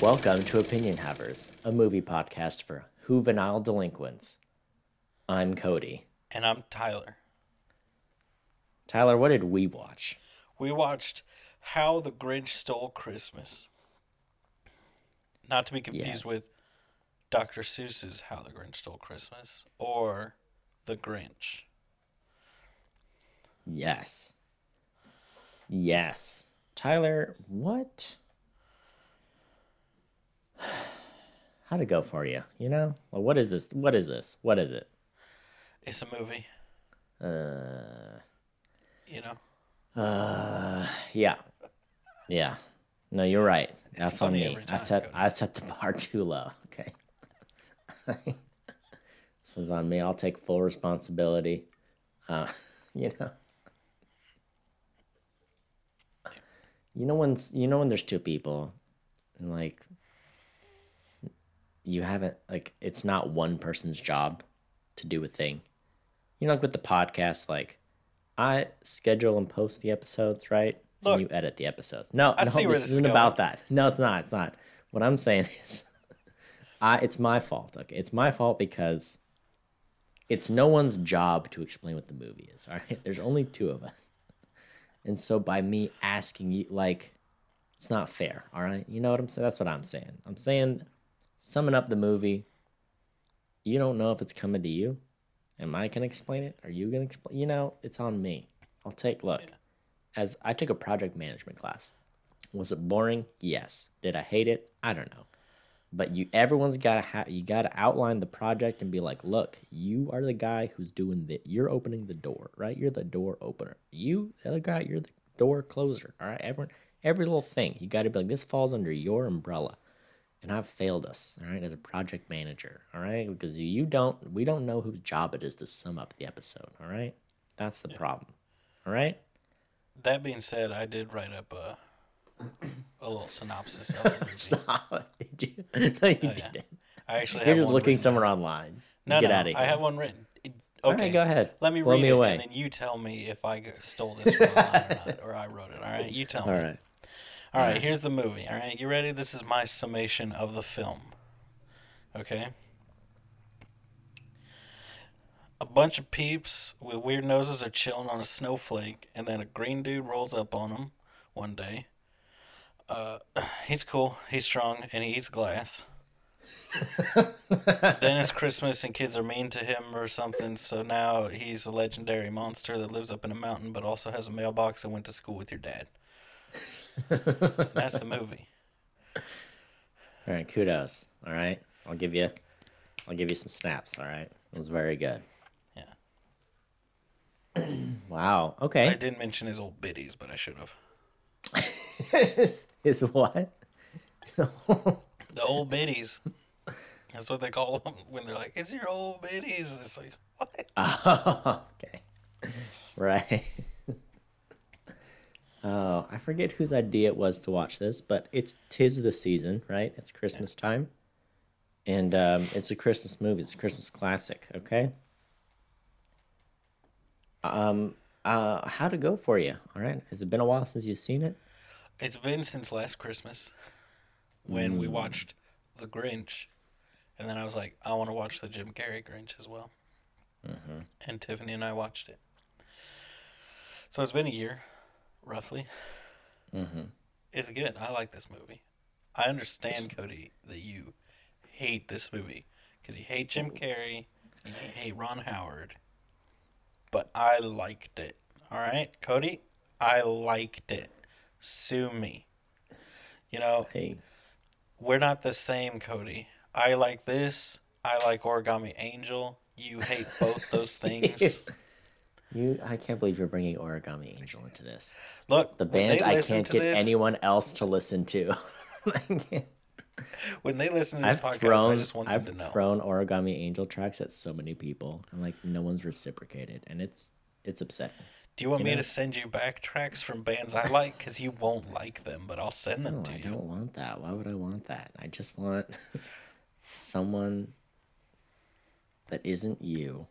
Welcome to Opinion Havers, a movie podcast for juvenile delinquents. I'm Cody. And I'm Tyler. Tyler, what did we watch? We watched How the Grinch Stole Christmas. Not to be confused Yes. with Dr. Seuss's How the Grinch Stole Christmas or The Grinch. Yes. Yes. Tyler, what? How'd it go for you? You know? Well, what is this? What is this? What is it? It's a movie, Uh, you know? uh, yeah. Yeah. No, you're right. That's on me. I set I set the bar too low. Okay. this was on me. I'll take full responsibility. Uh, you know. You know when you know when there's two people, and like you haven't like it's not one person's job to do a thing. You know, like with the podcast, like I schedule and post the episodes, right? Look. and you edit the episodes. No, I no, see this this is isn't going. about that. No, it's not. It's not. What I'm saying is, I it's my fault. Okay, it's my fault because it's no one's job to explain what the movie is. All right, there's only two of us, and so by me asking you, like, it's not fair. All right, you know what I'm saying? That's what I'm saying. I'm saying, summing up the movie. You don't know if it's coming to you. Am I gonna explain it? Are you gonna explain? You know, it's on me. I'll take look. As I took a project management class. Was it boring? Yes. Did I hate it? I don't know. But you, everyone's got to have. You got to outline the project and be like, look, you are the guy who's doing the. You're opening the door, right? You're the door opener. You, the other guy, you're the door closer. All right, everyone, every little thing, you got to be like, this falls under your umbrella. And I've failed us, all right, as a project manager, all right, because you don't, we don't know whose job it is to sum up the episode, all right. That's the problem, all right. That being said, I did write up a, a little synopsis of the movie. Stop. Did you? No, you Oh, didn't. I actually You're just looking somewhere down. online. No, Get no, out of here. I have one written. Okay, All right, go ahead. Let me Blow read me it, away. and then you tell me if I stole this from online or not, or I wrote it. All right, you tell All me. right. All right, here's the movie. All right, you ready? This is my summation of the film. Okay. A bunch of peeps with weird noses are chilling on a snowflake, and then a green dude rolls up on them one day. Uh, he's cool, he's strong, and he eats glass. then it's Christmas, and kids are mean to him or something, so now he's a legendary monster that lives up in a mountain but also has a mailbox and went to school with your dad. That's the movie. All right. Kudos. All right. I'll give you. I'll give you some snaps. All right. It was very good. Yeah. Wow. Okay. I didn't mention his old biddies, but I should have. his what? The old biddies. That's what they call them when they're like, "It's your old biddies." It's like, what? Oh, okay. Right. Oh, I forget whose idea it was to watch this, but it's tis the season, right? It's Christmas time, and um, it's a Christmas movie. It's a Christmas classic. Okay. Um. Uh. How'd it go for you? All right. Has it been a while since you've seen it? It's been since last Christmas when we watched The Grinch, and then I was like, I want to watch the Jim Carrey Grinch as well. Mm-hmm. And Tiffany and I watched it. So it's been a year, roughly. Mm-hmm. It's good. I like this movie. I understand, Cody, that you hate this movie because you hate Jim Carrey and you hate Ron Howard. But I liked it. All right, Cody, I liked it. Sue me. You know, Hey. we're not the same, Cody. I like this. I like Origami Angel. You hate both those things. You. I can't believe you're bringing Origami Angel into this. Look, The band I can't get this- anyone else to listen to. When they listen to this I've podcast, thrown I just want them I've to know. thrown origami angel tracks at so many people and like no one's reciprocated and it's it's upsetting. Do you want you me know? to send you back tracks from bands I like? Because you won't like them, but I'll send them No, to I you. I don't want that. Why would I want that? I just want someone that isn't you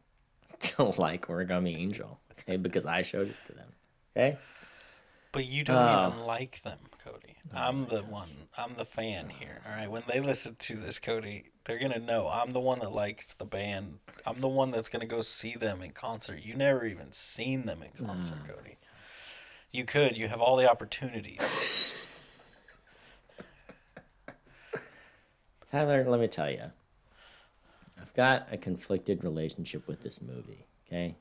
to like origami angel. Okay, because I showed it to them. Okay? But you don't Oh. even um, like them, Cody. I'm the oh one. I'm the fan here. All right. When they listen to this, Cody, they're gonna know I'm the one that liked the band. I'm the one that's gonna go see them in concert. You never even seen them in concert, mm. Cody. You could. You have all the opportunities. Tyler, let me tell you. Got a conflicted relationship with this movie, okay?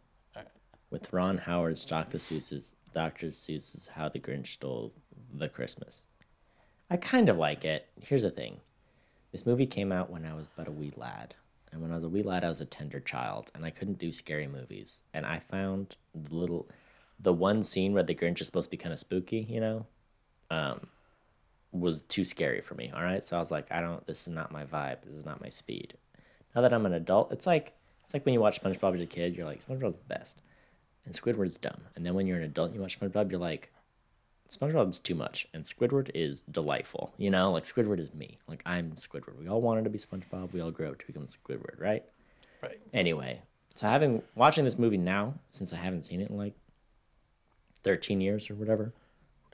With Ron Howard's Dr. Seuss's Dr. Seuss's How the Grinch Stole the Christmas. I kind of like it. Here's the thing. This movie came out when I was but a wee lad. And when I was a wee lad, I was a tender child, and I couldn't do scary movies. And I found the little, the one scene where the Grinch is supposed to be kind of spooky, you know, um, was too scary for me. All right, so I was like, I don't. This is not my vibe. This is not my speed. Now that I'm an adult, it's like it's like when you watch SpongeBob as a kid, you're like SpongeBob's the best, and Squidward's dumb. And then when you're an adult, and you watch SpongeBob, you're like, SpongeBob's too much, and Squidward is delightful. You know, like Squidward is me. Like I'm Squidward. We all wanted to be SpongeBob. We all grew up to become Squidward, right? right. Anyway, so having watching this movie now, since I haven't seen it in like thirteen years or whatever,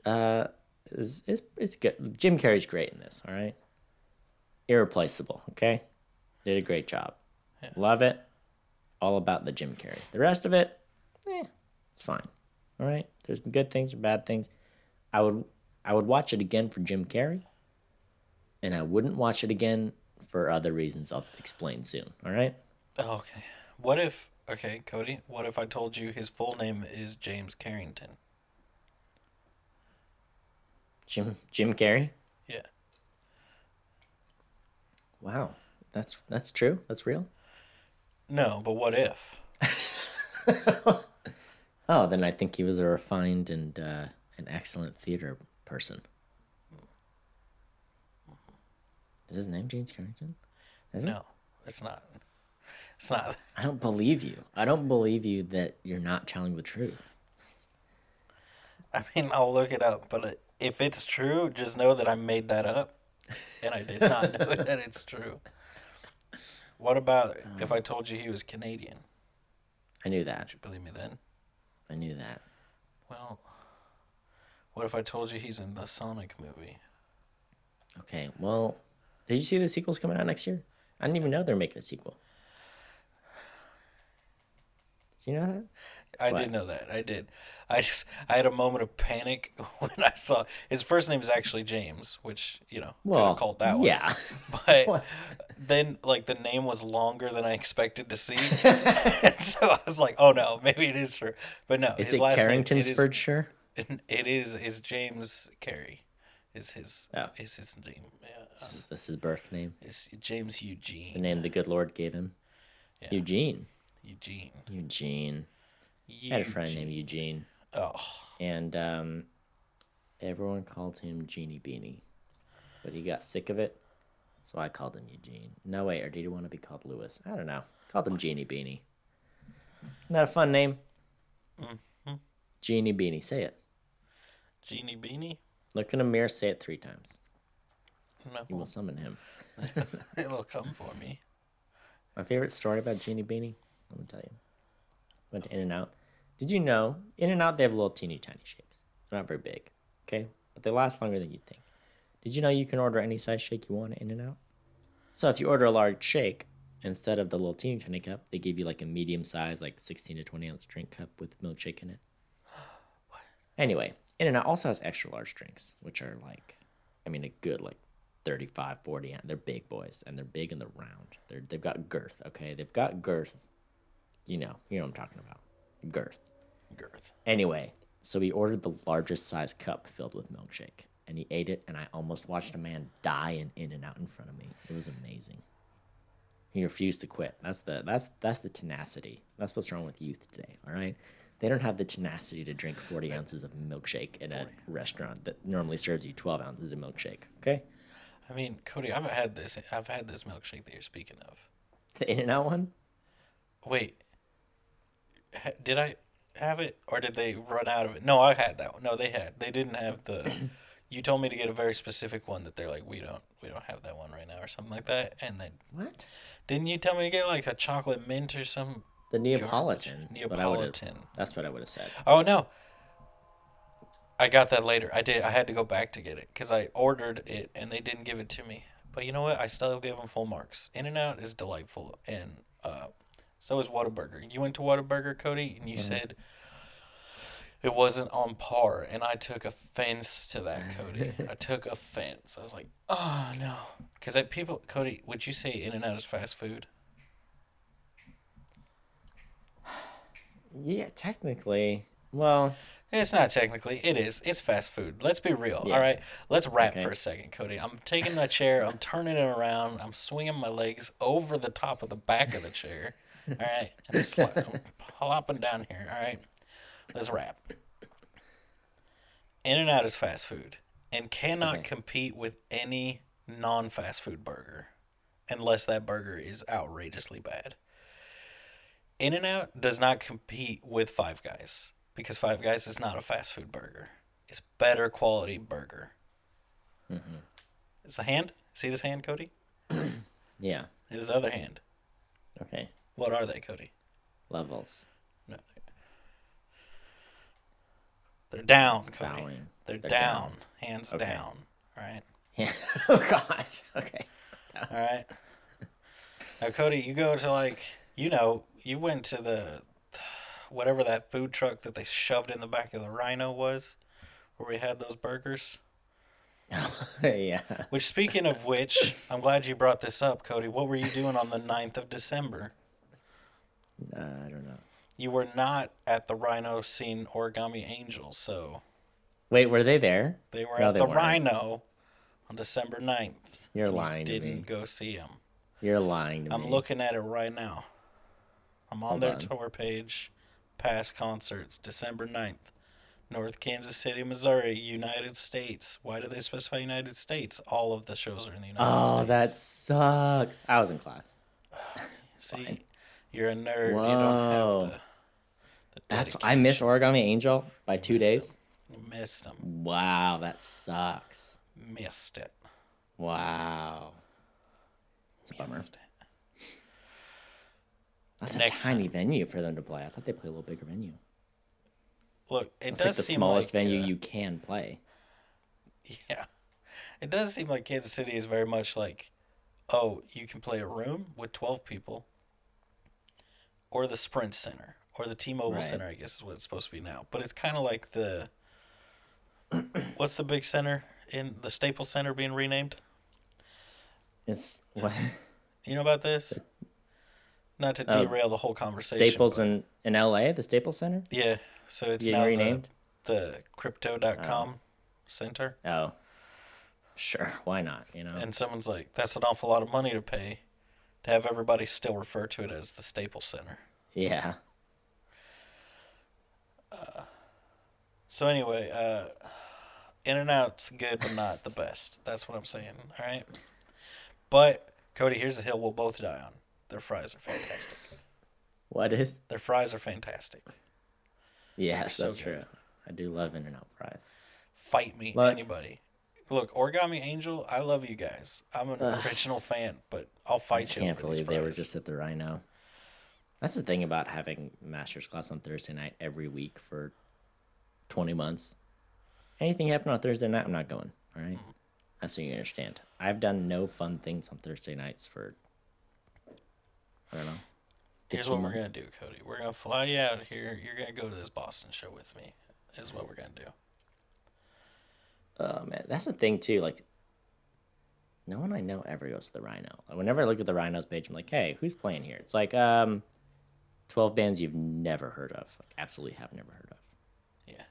uh, is is it's good. Jim Carrey's great in this. All right, irreplaceable. Okay, did a great job. Love it. All about the Jim Carrey. The rest of it, eh, it's fine. All right, there's some good things or bad things. I would I would watch it again for Jim Carrey, and I wouldn't watch it again for other reasons I'll explain soon. All right. Oh, okay. What if? Okay, Cody. What if I told you his full name is James Carrington? Jim Jim Carrey. Yeah. Wow, that's that's true. That's real. No, but what if? Oh, then I think he was a refined and uh, an excellent theater person. Is his name James Carrington? Is it? No, it's not. It's not. I don't believe you. I don't believe you that you're not telling the truth. I mean, I'll look it up, but if it's true, just know that I made that up, and I did not know that it's true. What about um, if I told you he was Canadian? I knew that. Would you believe me then? I knew that. Well, what if I told you he's in the Sonic movie? Okay. Well, did you see the sequel's coming out next year? I didn't even know they're making a sequel. Did you know that? I What? did know that. I did. I just I had a moment of panic when I saw his first name is actually James, which you know could Well, have called that one. yeah. But? Then like the name was longer than I expected to see, and so I was like, oh no, maybe it is true. But no, Is his it last Carrington's name, for It is, it is James Carrey, is his Oh. is his name. Yeah, This is, his birth name. it's James Eugene. The name the good Lord gave him. Yeah. Eugene. Eugene. Eugene. I had a friend named Eugene. Oh, and um, everyone called him Genie Beanie, but he got sick of it, so I called him Eugene. No wait, or did he want to be called Lewis? I don't know. Called him Genie Beanie. Isn't that a fun name? Mm-hmm. Genie Beanie. Say it. Genie Beanie. Look in a mirror. Say it three times. You will summon him. it'll come for me. My favorite story about Genie Beanie. Let me tell you. Went to In and Out. Did you know In and Out they have little teeny tiny shakes. They're not very big, okay, but they last longer than you'd think. Did you know you can order any size shake you want In and Out? So if you order a large shake, instead of the little teeny tiny cup, they give you like a medium size, like 16 to 20 ounce drink cup with milkshake in it. Anyway, In and Out also has extra large drinks, which are like, I mean, a good like 35, 40. ounce. They're big boys, and they're big and they're round. They're they've got girth. Okay, they've got girth. You know, you know what I'm talking about. Girth. Girth. Anyway, so he ordered the largest size cup filled with milkshake, and he ate it, and I almost watched a man die in In and Out in front of me. It was amazing. He refused to quit. That's the that's that's the tenacity. That's what's wrong with youth today. All right, they don't have the tenacity to drink forty ounces of milkshake in a restaurant that normally serves you twelve ounces of milkshake. Okay, I mean, Cody, I've had this. I've had this milkshake that you're speaking of. the In and Out one. Wait, ha- did I have it or did they run out of it? No, I had that one. No, they had. They didn't have the. You told me to get a very specific one that they're like, we don't, we don't have that one right now or something like that. And then What? didn't you tell me to get like a chocolate mint or some? The Neapolitan. but I would've- Neapolitan. That's what I would have said. Oh no. I got that later. I did. I had to go back to get it because I ordered it and they didn't give it to me. But you know what? I still gave them full marks. In and Out is delightful, and uh, so is Whataburger. You went to Whataburger, Cody, and you said it wasn't on par, and I took offense to that, Cody. I took offense. I was like, oh no, because people, Cody, would you say In and Out is fast food? Yeah, technically. Well, It's not technically. It is. It's fast food. Let's be real. Yeah. All right. Let's rap Okay. for a second, Cody. I'm taking my chair. I'm turning it around. I'm swinging my legs over the top of the back of the chair. All right. I'm, sli- I'm plopping down here. All right. Let's rap. In and Out is fast food and cannot Okay. compete with any non fast food burger unless that burger is outrageously bad. In and Out does not compete with Five Guys because Five Guys is not a fast food burger. It's better quality burger. Mm-hmm. It's the hand. See this hand, Cody? yeah. His other hand. Okay. What are they, Cody? Levels. No. They're down, Cody. They're, They're down. down. Hands Okay. down. All right. Yeah. oh gosh. Okay. All right. Now, Cody, you go to like, you know, you went to the whatever that food truck that they shoved in the back of the Rhino was, where we had those burgers. yeah. Which, speaking of which, I'm glad you brought this up, Cody. What were you doing on the 9th of December? Uh, I don't know. You were not at the Rhino seeing Origami Angel, so Wait, were they there? they were No, at they the weren't. Rhino on December 9th. You're and you lying to me. Didn't go see them. You're lying to me. I'm me. looking at it right now. I'm on Hold their on. tour page. Past concerts, December 9th. North Kansas City, Missouri, United States. Why do they specify United States? All of the shows are in the United Oh, States. Oh, that sucks. I was in class. See, fine. You're a nerd. You Whoa. don't have the, the That's I missed dedication. Origami Angel by two missed days. You missed them. Wow, that sucks. Missed it. Wow. It's a bummer. It. That's a Next tiny venue for them to play. I thought they play a little bigger venue. Look, it It's does like the smallest like, venue uh, you can play. Yeah. It does seem like Kansas City is very much like, oh, you can play a room with 12 people, or the Sprint Center, or the T Mobile Right. Center, I guess is what it's supposed to be now. But it's kind of like the. What's the big center in the Staples Center being renamed? It's what You know about this? Not to Oh, derail the whole conversation. Staples but- in in LA, the Staples Center. Yeah, so it's now renamed? the, the crypto.com oh. center. Oh, sure. Why not? You know. And someone's like, that's an awful lot of money to pay to have everybody still refer to it as the Staples Center. yeah. So anyway, uh, In and Out's good, but not the best. That's what I'm saying. All right. But Cody, here's a hill we'll both die on. Their fries are fantastic. What is? Their fries are fantastic. Yes, so that's good. true. I do love In and Out fries. Fight me, Look. anybody. Look, Origami Angel, I love you guys. I'm an original fan, but I'll I fight you. I can't believe they were just at the Rhino. That's the thing about having master's class on Thursday night every week for twenty months. Anything happen on Thursday night, I'm not going. All right, mm-hmm. that's so you understand. I've done no fun things on Thursday nights for I don't know. Here's 15 what we're gonna do, Cody. We're gonna fly you out here. You're gonna go to this Boston show with me. Is what we're gonna do. Oh man, that's the thing too. Like, no one I know ever goes to the Rhino. Whenever I look at the Rhinos page, I'm like, hey, who's playing here? It's like um, twelve bands you've never heard of. Like, absolutely have never heard of. Yeah.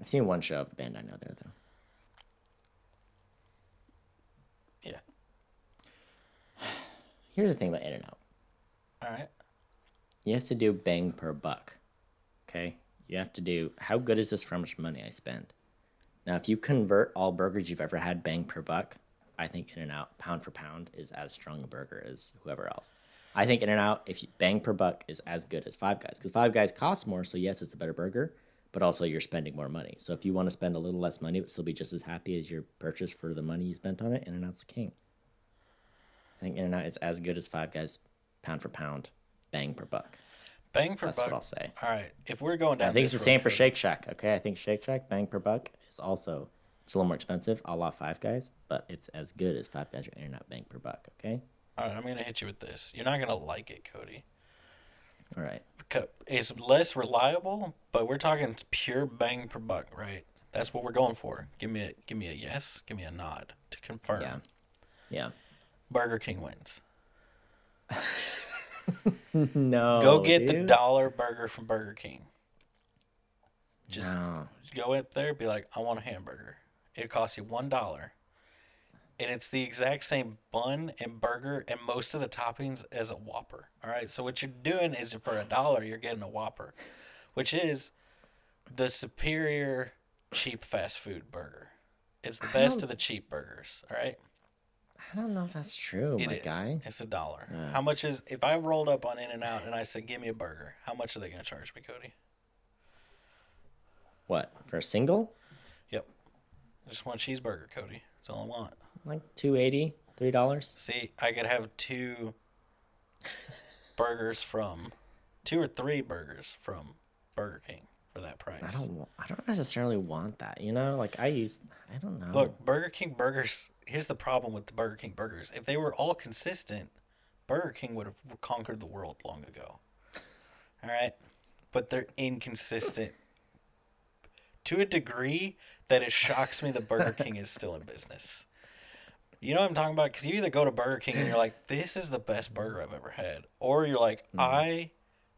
I've seen one show of a band I know there though. Yeah. Here's the thing about In and Out. All right. You have to do bang per buck. Okay? You have to do how good is this for how much money I spend? Now if you convert all burgers you've ever had bang per buck, I think In and Out pound for pound is as strong a burger as whoever else. I think In and Out, if you bang per buck, is as good as Five Guys. Because Five Guys costs more, so yes, it's a better burger, but also you're spending more money. So if you want to spend a little less money but still be just as happy as your purchase for the money you spent on it, In and Out's the king. I think In and Out is as good as Five Guys pound for pound, bang per buck. Bang for That's buck. That's what I'll say. All right, if we're going down, I think it's the same road, for Shake Shack. Okay, I think Shake Shack bang per buck is also it's a little more expensive, a la Five Guys, but it's as good as Five Guys or In and Out bang per buck. Okay, All right, I'm gonna hit you with this. You're not gonna like it, Cody. all right. It's less reliable, but we're talking pure bang per buck, right? That's what we're going for. Give me a give me a yes, give me a nod to confirm. Yeah, yeah. Burger King wins. No, Go get the dollar burger from Burger King. Just No. go up there, be like, I want a hamburger. It costs you one dollar, and it's the exact same bun and burger and most of the toppings as a Whopper. All right, so what you're doing is for a dollar, you're getting a Whopper, which is the superior cheap fast food burger. It's the best of the cheap burgers. All right, I don't know if that's true, It my is. guy. It's a dollar. How much is if I rolled up on In and Out and I said, "Give me a burger"? How much are they going to charge me, Cody? What for a single? Yep, just one cheeseburger, Cody. That's all I want. Like two eighty, three dollars. See, I could have two burgers from, two or three burgers from Burger King for that price. I don't. I don't necessarily want that. You know, like I use. I don't know. Look, Burger King burgers. Here's the problem with the Burger King burgers. If they were all consistent, Burger King would have conquered the world long ago. All right, but they're inconsistent to a degree that it shocks me that Burger King is still in business. You know what I'm talking about? Because you either go to Burger King and you're like, "This is the best burger I've ever had," or you're like, mm-hmm. "I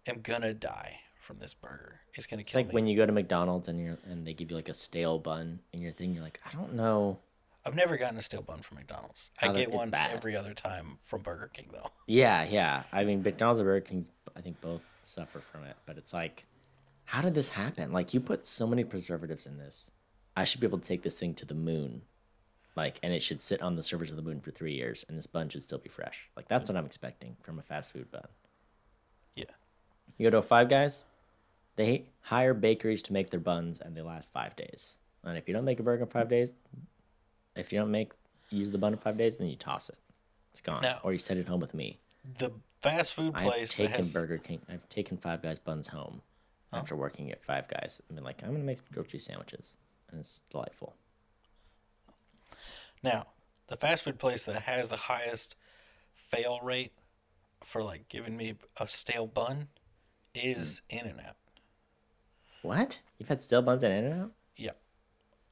am gonna die from this burger. It's gonna kill me. it's kill like me." when you go to McDonald's and you're and they give you like a stale bun in your thing. You're like, I don't know. I've never gotten a stale bun from McDonald's. I get one bad. every other time from Burger King though. Yeah, yeah. I mean, McDonald's and Burger King's. I think both suffer from it, but it's like, how did this happen? Like, you put so many preservatives in this. I should be able to take this thing to the moon, like, and it should sit on the surface of the moon for three years, and this bun should still be fresh. Like, that's what I'm expecting from a fast food bun. Yeah. You go to a Five Guys, they hire bakeries to make their buns, and they last five days. And if you don't make a burger in five days, if you don't make use the bun in five days, then you toss it. It's gone, No. or you send it home with me. The fast food place I've taken has Burger King. I've taken Five Guys buns home Oh. after working at Five Guys. I've been like, I'm gonna make grilled cheese sandwiches, and it's delightful. now the fast food place that has the highest fail rate for like giving me a stale bun is Hmm. In and Out. What? You've had stale buns at In and Out? Yeah.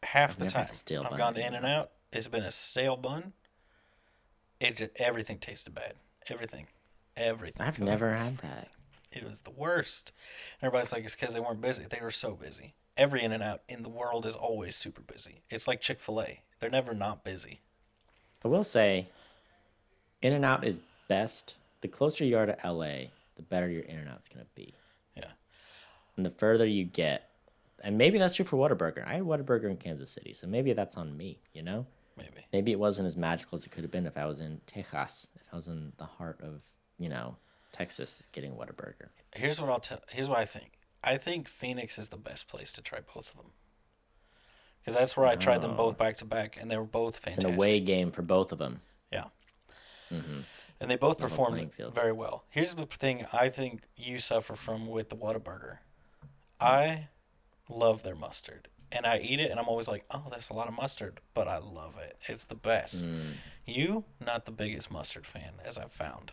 Half the never time stale I've gone to In and Out, it's been a stale bun. It just, everything tasted bad. Everything. Everything. I've never had that. It was the worst. Everybody's like, it's because they weren't busy. They were so busy. Every In and Out in the world is always super busy. It's like Chick fil A. They're never not busy. I will say, In and Out is best. The closer you are to LA, the better your In-N-Out's gonna be. Yeah. And the further you get, and maybe that's true for Whataburger. I had Whataburger in Kansas City, so maybe that's on me. You know, Maybe. maybe it wasn't as magical as it could have been if I was in Texas, if I was in the heart of you know Texas, getting Whataburger. Here's what I'll tell. Here's what I think. I think Phoenix is the best place to try both of them. Because that's where I tried them both back to back, and they were both fantastic. It's an away game for both of them. Yeah. And they both Level performed very well. Here's the thing I think you suffer from with the Whataburger. I love their mustard. And I eat it and I'm always like, oh, that's a lot of mustard. But I love it. It's the best. Mm. You, not the biggest mustard fan, as I've found.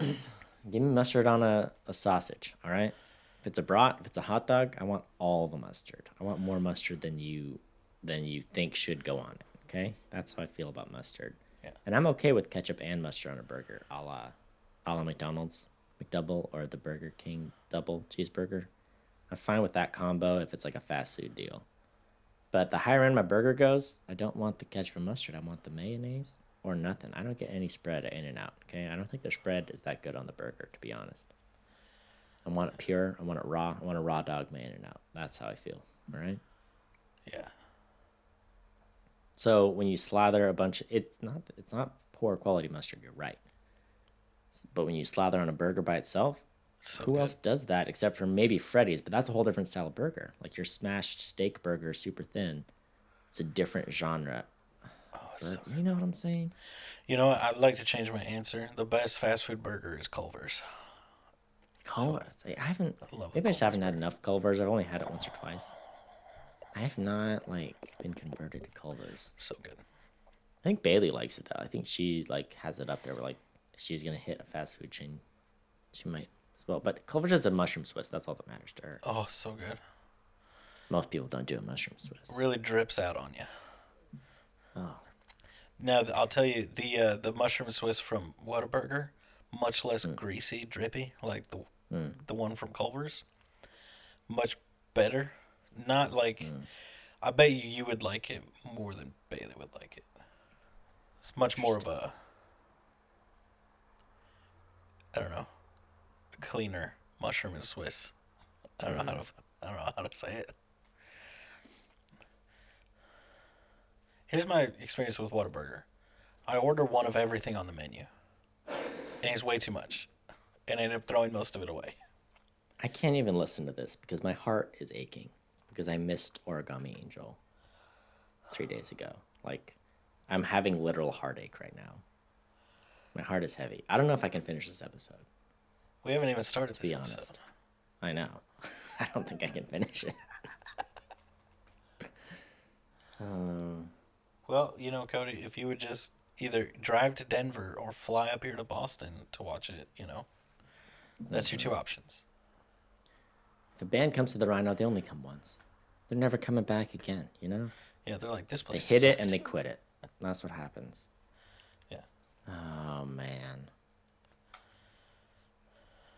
Give me mustard on a, a sausage, all right? If it's a brat, if it's a hot dog, I want all the mustard. I want more mustard than you than you think should go on it. Okay, that's how I feel about mustard. Yeah. And I'm okay with ketchup and mustard on a burger, a la, a la McDonald's McDouble or the Burger King double cheeseburger. I'm fine with that combo if it's like a fast food deal. But the higher end my burger goes, I don't want the ketchup and mustard. I want the mayonnaise or nothing. I don't get any spread at In and Out. Okay, I don't think their spread is that good on the burger, to be honest. I want it pure. I want it raw. I want a raw dog my In and Out. That's how I feel. All right. Yeah. So when you slather a bunch, it's not it's not poor quality mustard. You're right. But when you slather on a burger by itself, So who good. else does that except for maybe Freddy's? But that's a whole different style of burger. Like your smashed steak burger, super thin. It's a different genre. Oh, so. You know what I'm saying? You know? I'd like to change my answer. The best fast food burger is Culver's. Culver's. I haven't. I love Maybe I just haven't had enough Culver's. I've only had it once or twice. I have not like been converted to Culver's. So good. I think Bailey likes it though. I think she like has it up there. Where like she's gonna hit a fast food chain, she might as well. But Culver's is a mushroom Swiss. That's all that matters to her. Oh, so good. Most people don't do a mushroom Swiss. Really drips out on you. Oh, Now I'll tell you the uh, the mushroom Swiss from Whataburger, much less mm. greasy, drippy like the mm. the one from Culver's. Much better. Not like mm. I bet you you would like it more than Bailey would like it. It's much more of a I don't know, a cleaner mushroom and Swiss. I don't know how to I don't know how to say it. Here's my experience with Whataburger. I order one of everything on the menu, and it's way too much, and I end up throwing most of it away. I can't even listen to this because my heart is aching because I missed Origami Angel three days ago. Like, I'm having literal heartache right now. My heart is heavy. I don't know if I can finish this episode. We haven't even started this be episode. honest. I know. I don't think I can finish it. um, Well, you know, Cody, if you would just either drive to Denver or fly up here to Boston to watch it, you know, that's your two options. if a band comes to the Rhino, they only come once. They're never coming back again, you know? Yeah, they're like this place. They hit it and they quit it. That's what happens. Yeah. Oh, man.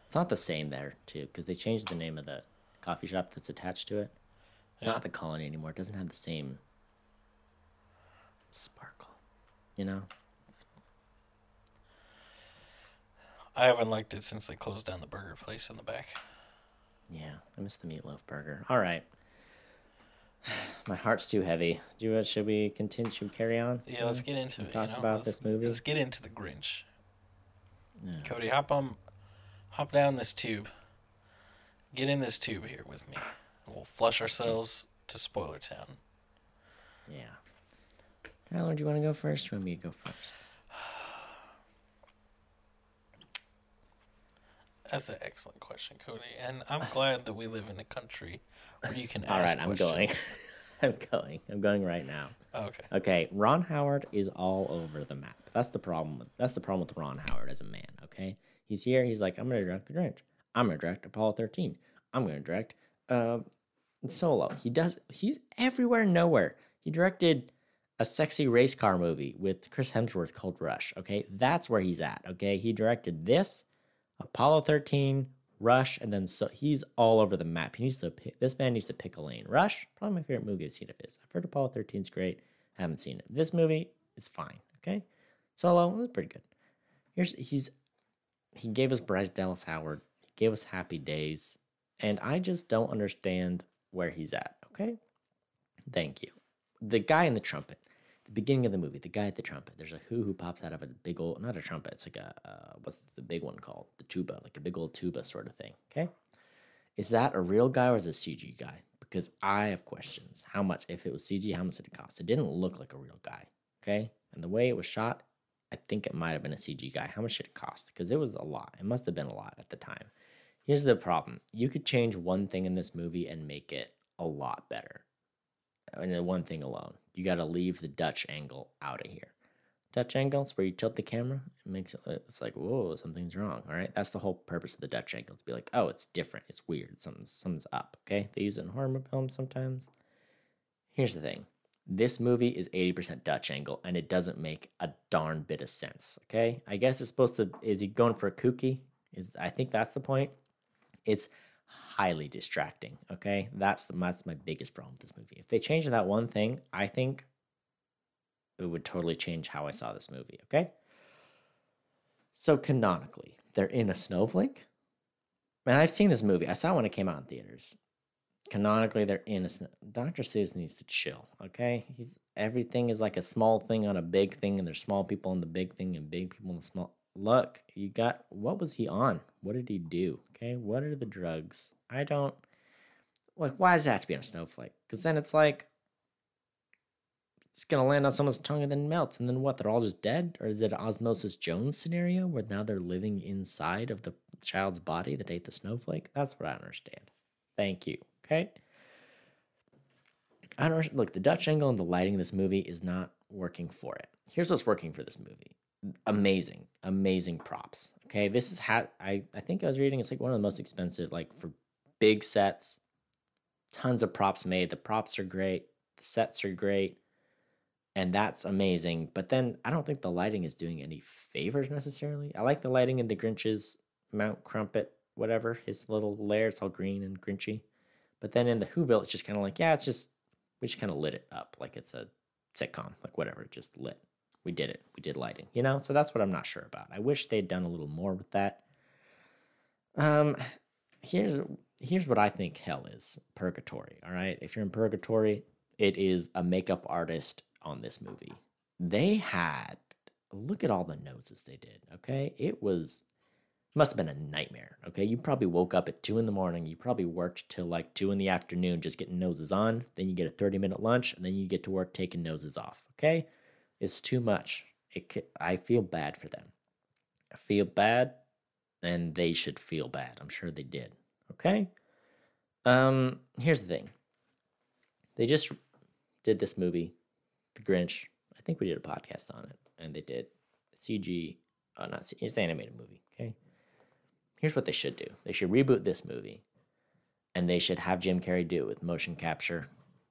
It's not the same there, too, because they changed the name of the coffee shop that's attached to it. It's Yeah. not the colony anymore. It doesn't have the same sparkle, you know? I haven't liked it since they closed down the burger place in the back. Yeah, I miss the meatloaf burger. All right. My heart's too heavy. Do you, should we continue? Should we carry on? Yeah, let's get into it. talk you know? about let's, this movie? Let's get into the Grinch. Yeah. Cody, hop on, hop down this tube. Get in this tube here with me. and We'll flush ourselves to Spoiler Town. Yeah. Tyler, do you want to go first or want me to go first? That's an excellent question, Cody. And I'm glad that we live in a country where you can All ask right, I'm going. I'm going. I'm going right now. Okay. Okay, Ron Howard is all over the map. That's the problem. With, that's the problem with Ron Howard as a man. Okay, he's here. He's like, I'm gonna direct The Grinch. I'm gonna direct Apollo 13. I'm gonna direct uh, Solo. He does. He's everywhere, nowhere. He directed a sexy race car movie with Chris Hemsworth called Rush. Okay, that's where he's at. Okay, he directed this, Apollo 13, Rush, and then so he's all over the map. He needs to pick. This man needs to pick a lane. Rush, probably my favorite movie I've seen of his. I've heard Apollo 13 is great. haven't seen it. This movie is fine. Okay, Solo was pretty good. Here's he's he gave us Bryce Dallas Howard. He gave us Happy Days, and I just don't understand where he's at. Okay, thank you. The guy in the trumpet. The beginning of the movie, the guy at the trumpet. There's a who who pops out of a big old, not a trumpet. It's like a uh, what's the big one called? The tuba, like a big old tuba sort of thing. Okay, is that a real guy or is it a CG guy? Because I have questions. How much? If it was CG, how much did it cost? It didn't look like a real guy. Okay, and the way it was shot, I think it might have been a CG guy. How much did it cost? Because it was a lot. It must have been a lot at the time. Here's the problem: you could change one thing in this movie and make it a lot better. And then one thing alone, you got to leave the Dutch angle out of here. Dutch angle is where you tilt the camera. It makes it. It's like whoa, something's wrong. All right, that's the whole purpose of the Dutch angle. To be like, oh, it's different. It's weird. Something's something's up. Okay, they use it in horror films sometimes. Here's the thing. This movie is 80% Dutch angle and it doesn't make a darn bit of sense. Okay? I guess it's supposed to is he going for a kooky? Is I think that's the point. It's highly distracting. Okay? That's the that's my biggest problem with this movie. If they change that one thing, I think it would totally change how I saw this movie. Okay? So canonically, they're in a snowflake. Man, I've seen this movie. I saw it when it came out in theaters canonically they're in a sn- dr seuss needs to chill okay he's everything is like a small thing on a big thing and there's small people on the big thing and big people on the small look you got what was he on what did he do okay what are the drugs i don't like why does it have to be on a snowflake because then it's like it's gonna land on someone's tongue and then melt, and then what? They're all just dead, or is it an Osmosis Jones scenario where now they're living inside of the child's body that ate the snowflake? That's what I understand. Thank you. Okay. I don't look. The Dutch angle and the lighting in this movie is not working for it. Here's what's working for this movie. Amazing, amazing props. Okay, this is how I I think I was reading. It's like one of the most expensive, like for big sets. Tons of props made. The props are great. The sets are great and that's amazing. But then I don't think the lighting is doing any favors necessarily. I like the lighting in the Grinch's Mount Crumpet, whatever his little lair. It's all green and Grinchy. But then in the Whoville, it's just kind of like yeah, it's just we just kind of lit it up like it's a sitcom, like whatever, just lit. We did it. We did lighting, you know. So that's what I'm not sure about. I wish they'd done a little more with that. Um, here's here's what I think hell is purgatory. All right, if you're in purgatory, it is a makeup artist on this movie. They had look at all the noses they did. Okay, it was must have been a nightmare. Okay, you probably woke up at two in the morning. You probably worked till like two in the afternoon just getting noses on. Then you get a thirty minute lunch, and then you get to work taking noses off. Okay, it's too much. It I feel bad for them. I feel bad, and they should feel bad. I'm sure they did. Okay. Um. Here's the thing. They just did this movie the Grinch. I think we did a podcast on it, and they did CG. Oh, not CG. It's the animated movie. Okay. Here's what they should do. They should reboot this movie, and they should have Jim Carrey do it with motion capture.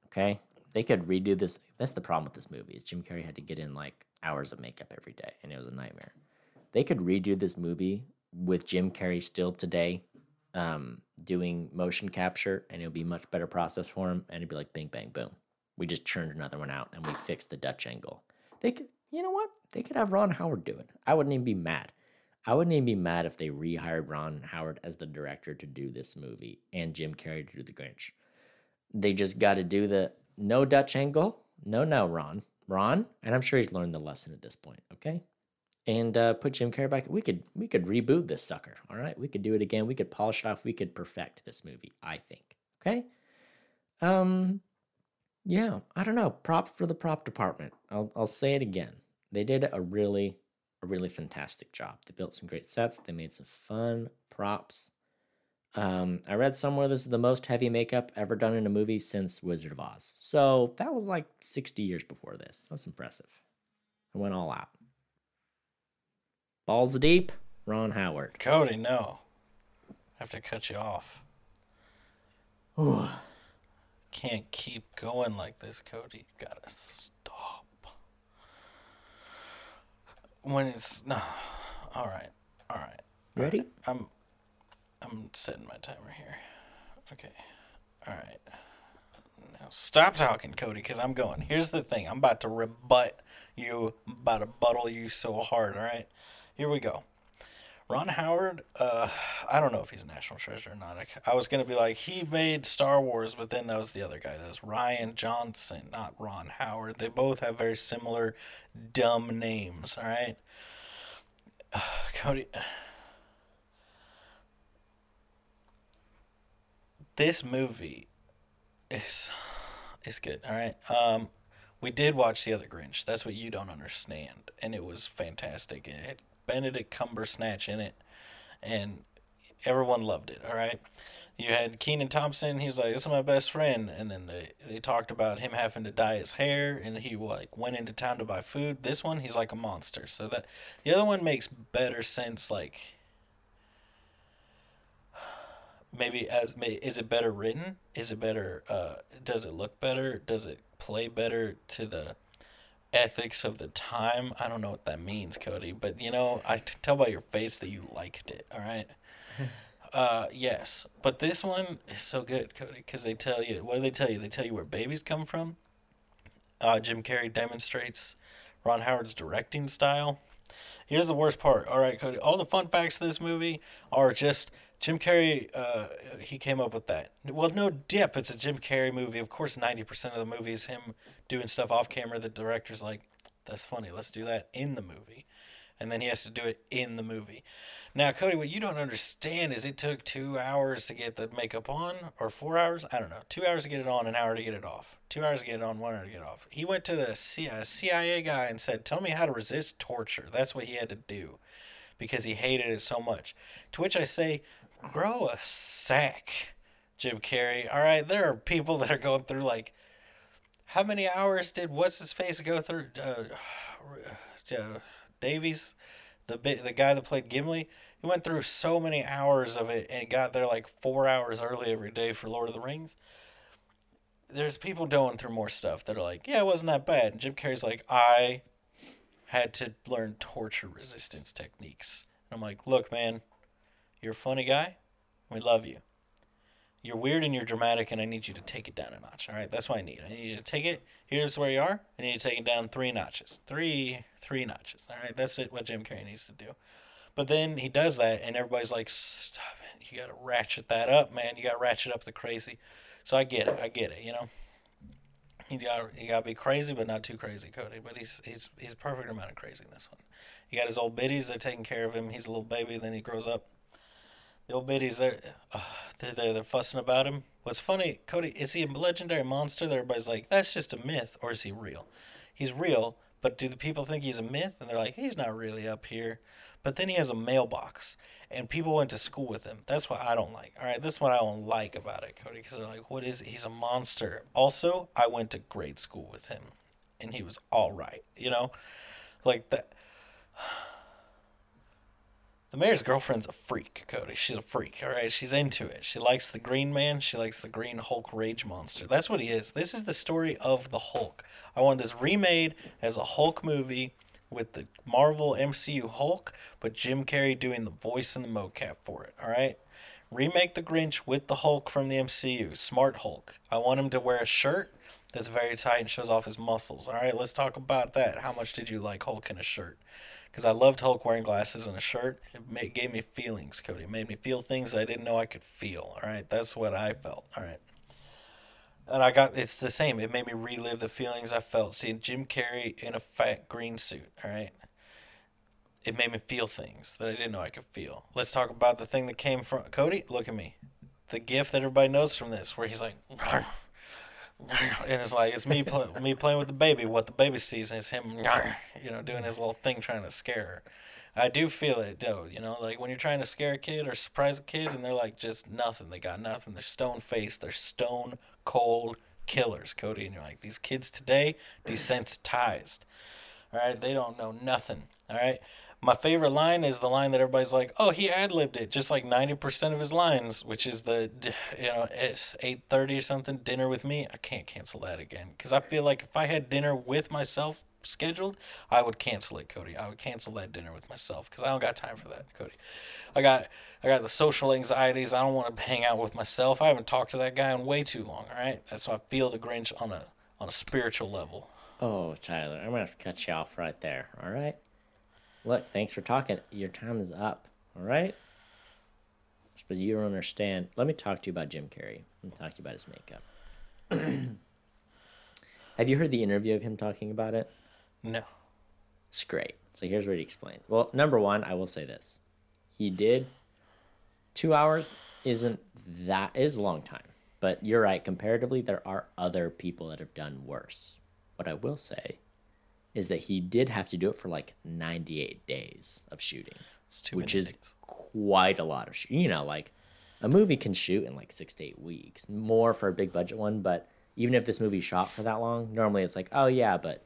Okay. They could redo this. That's the problem with this movie is Jim Carrey had to get in like hours of makeup every day, and it was a nightmare. They could redo this movie with Jim Carrey still today, um, doing motion capture, and it would be much better process for him, and it'd be like bing bang boom. We just churned another one out and we fixed the Dutch angle. They could, you know what? They could have Ron Howard do it. I wouldn't even be mad. I wouldn't even be mad if they rehired Ron Howard as the director to do this movie and Jim Carrey to do the Grinch. They just got to do the no Dutch angle. No, no, Ron. Ron, and I'm sure he's learned the lesson at this point. Okay, and uh, put Jim Carrey back. We could we could reboot this sucker. All right, we could do it again. We could polish it off. We could perfect this movie. I think. Okay. Um, yeah, I don't know. Prop for the prop department. I'll I'll say it again. They did a really a really fantastic job. They built some great sets. They made some fun props. Um, I read somewhere this is the most heavy makeup ever done in a movie since Wizard of Oz. So that was like 60 years before this. That's impressive. I went all out. Balls deep, Ron Howard. Cody, no. I have to cut you off can't keep going like this, Cody. You gotta stop. When it's no, all right, all right. Ready? I'm, I'm setting my timer here. Okay, all right. Now stop talking, Cody, because I'm going. Here's the thing. I'm about to rebut you. I'm about to buttle you so hard. All right. Here we go. Ron Howard, uh, I don't know if he's a national treasure or not. I, I was gonna be like he made Star Wars, but then that was the other guy. That was Rian Johnson, not Ron Howard. They both have very similar dumb names. All right, uh, Cody. This movie is is good. All right. Um, we did watch the other Grinch. That's what you don't understand, and it was fantastic. It had Benedict Cumbersnatch in it, and everyone loved it. All right. You had Kenan Thompson. He was like, "This is my best friend," and then they they talked about him having to dye his hair, and he like went into town to buy food. This one, he's like a monster. So that the other one makes better sense. Like maybe as may, is it better written? Is it better? Uh, does it look better? Does it play better to the ethics of the time. I don't know what that means, Cody, but you know, I tell by your face that you liked it. All right. Uh, yes, but this one is so good, Cody, because they tell you what do they tell you? They tell you where babies come from. Uh, Jim Carrey demonstrates Ron Howard's directing style. Here's the worst part. All right, Cody. All the fun facts of this movie are just Jim Carrey, uh, he came up with that. Well, no dip. It's a Jim Carrey movie. Of course, 90% of the movie is him doing stuff off camera. The director's like, that's funny. Let's do that in the movie. and then he has to do it in the movie. Now, Cody, what you don't understand is it took two hours to get the makeup on, or four hours. I don't know. Two hours to get it on, an hour to get it off. Two hours to get it on, one hour to get it off. He went to the CIA guy and said, "Tell me how to resist torture." That's what he had to do, because he hated it so much. To which I say, grow a sack, Jim Carrey. All right, there are people that are going through like. How many hours did what's his face go through? Uh, uh, Davies, the the guy that played Gimli, he went through so many hours of it and got there like four hours early every day for Lord of the Rings. There's people going through more stuff that are like, yeah, it wasn't that bad. And Jim Carrey's like, I had to learn torture resistance techniques. And I'm like, look, man, you're a funny guy. We love you. You're weird and you're dramatic, and I need you to take it down a notch. All right, that's what I need. I need you to take it. Here's where you are. I need you to take it down three notches. Three, three notches. All right, that's what Jim Carrey needs to do. But then he does that, and everybody's like, "Stop it! You got to ratchet that up, man. You got to ratchet up the crazy." So I get it. I get it. You know, he got he got to be crazy, but not too crazy, Cody. But he's he's he's perfect amount of crazy in this one. He got his old biddies. They're taking care of him. He's a little baby. Then he grows up the old biddies, they're, uh, they're, they're, they're fussing about him. What's funny, Cody, is he a legendary monster that everybody's like, that's just a myth, or is he real? He's real, but do the people think he's a myth? And they're like, he's not really up here. But then he has a mailbox, and people went to school with him. That's what I don't like. All right, this is what I don't like about it, Cody, because they're like, what is it? He's a monster. Also, I went to grade school with him, and he was all right, you know? Like that the mayor's girlfriend's a freak, Cody. She's a freak, all right? She's into it. She likes the Green Man. She likes the Green Hulk Rage Monster. That's what he is. This is the story of the Hulk. I want this remade as a Hulk movie with the Marvel MCU Hulk, but Jim Carrey doing the voice and the mocap for it, all right? Remake the Grinch with the Hulk from the MCU, Smart Hulk. I want him to wear a shirt that's very tight and shows off his muscles. All right, let's talk about that. How much did you like Hulk in a shirt? because I loved Hulk wearing glasses and a shirt. It made, gave me feelings, Cody. It made me feel things I didn't know I could feel. All right, that's what I felt. All right. And I got it's the same. It made me relive the feelings I felt seeing Jim Carrey in a fat green suit. All right. It made me feel things that I didn't know I could feel. Let's talk about the thing that came from Cody. Look at me. The gift that everybody knows from this, where he's like, and it's like it's me me playing with the baby. What the baby sees is him, you know, doing his little thing trying to scare her. I do feel it though, you know, like when you're trying to scare a kid or surprise a kid and they're like just nothing. They got nothing. They're stone faced. They're stone cold killers, Cody. And you're like, these kids today desensitized. All right, they don't know nothing. All right. My favorite line is the line that everybody's like, "Oh, he ad libbed it," just like ninety percent of his lines, which is the, you know, it's eight thirty or something. Dinner with me. I can't cancel that again because I feel like if I had dinner with myself scheduled, I would cancel it, Cody. I would cancel that dinner with myself because I don't got time for that, Cody. I got I got the social anxieties. I don't want to hang out with myself. I haven't talked to that guy in way too long. All right, that's why I feel the Grinch on a on a spiritual level. Oh, Tyler, I'm gonna have to cut you off right there. All right. Look, thanks for talking. Your time is up. All right. But you don't understand. Let me talk to you about Jim Carrey. Let me talk to you about his makeup. Have you heard the interview of him talking about it? No. It's great. So here's what he explained. Well, number one, I will say this. He did two hours isn't that is a long time. But you're right, comparatively there are other people that have done worse. What I will say is that he did have to do it for like 98 days of shooting, which is things. quite a lot of shooting. You know, like a movie can shoot in like six to eight weeks, more for a big budget one. But even if this movie shot for that long, normally it's like, oh yeah, but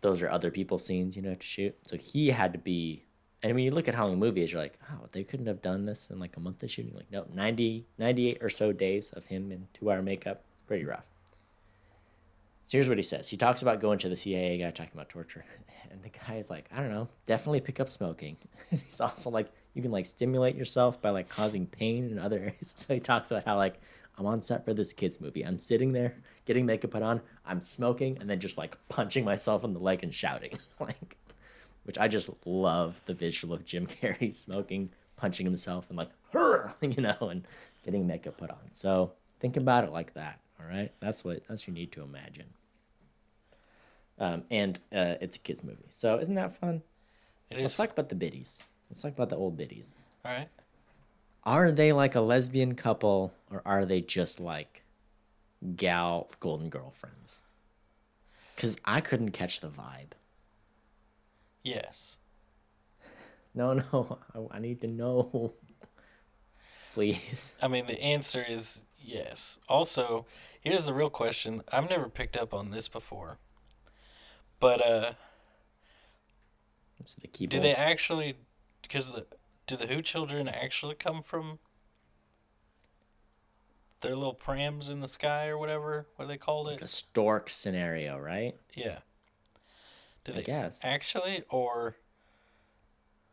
those are other people's scenes, you know, have to shoot. So he had to be. And when you look at how long the movie is, you're like, oh, they couldn't have done this in like a month of shooting. Like, no, 90, 98 or so days of him in two hour makeup. It's pretty rough. So here's what he says. He talks about going to the CIA guy talking about torture. And the guy is like, I don't know, definitely pick up smoking. And he's also like, you can like stimulate yourself by like causing pain in other areas. So he talks about how like I'm on set for this kids movie. I'm sitting there getting makeup put on, I'm smoking, and then just like punching myself in the leg and shouting. like which I just love the visual of Jim Carrey smoking, punching himself and like, you know, and getting makeup put on. So think about it like that. All right. That's what that's what you need to imagine. Um, and uh, it's a kids movie. So isn't that fun? It is. Let's talk about the biddies. Let's talk about the old biddies. All right. Are they like a lesbian couple or are they just like gal golden girlfriends? Because I couldn't catch the vibe. Yes. No, no, I, I need to know. Please. I mean, the answer is yes. Also, here's the real question. I've never picked up on this before. But uh It's the keyboard. do they actually because the do the Who children actually come from their little prams in the sky or whatever? What do they called it? Like a stork scenario, right? Yeah. Do I they guess. actually or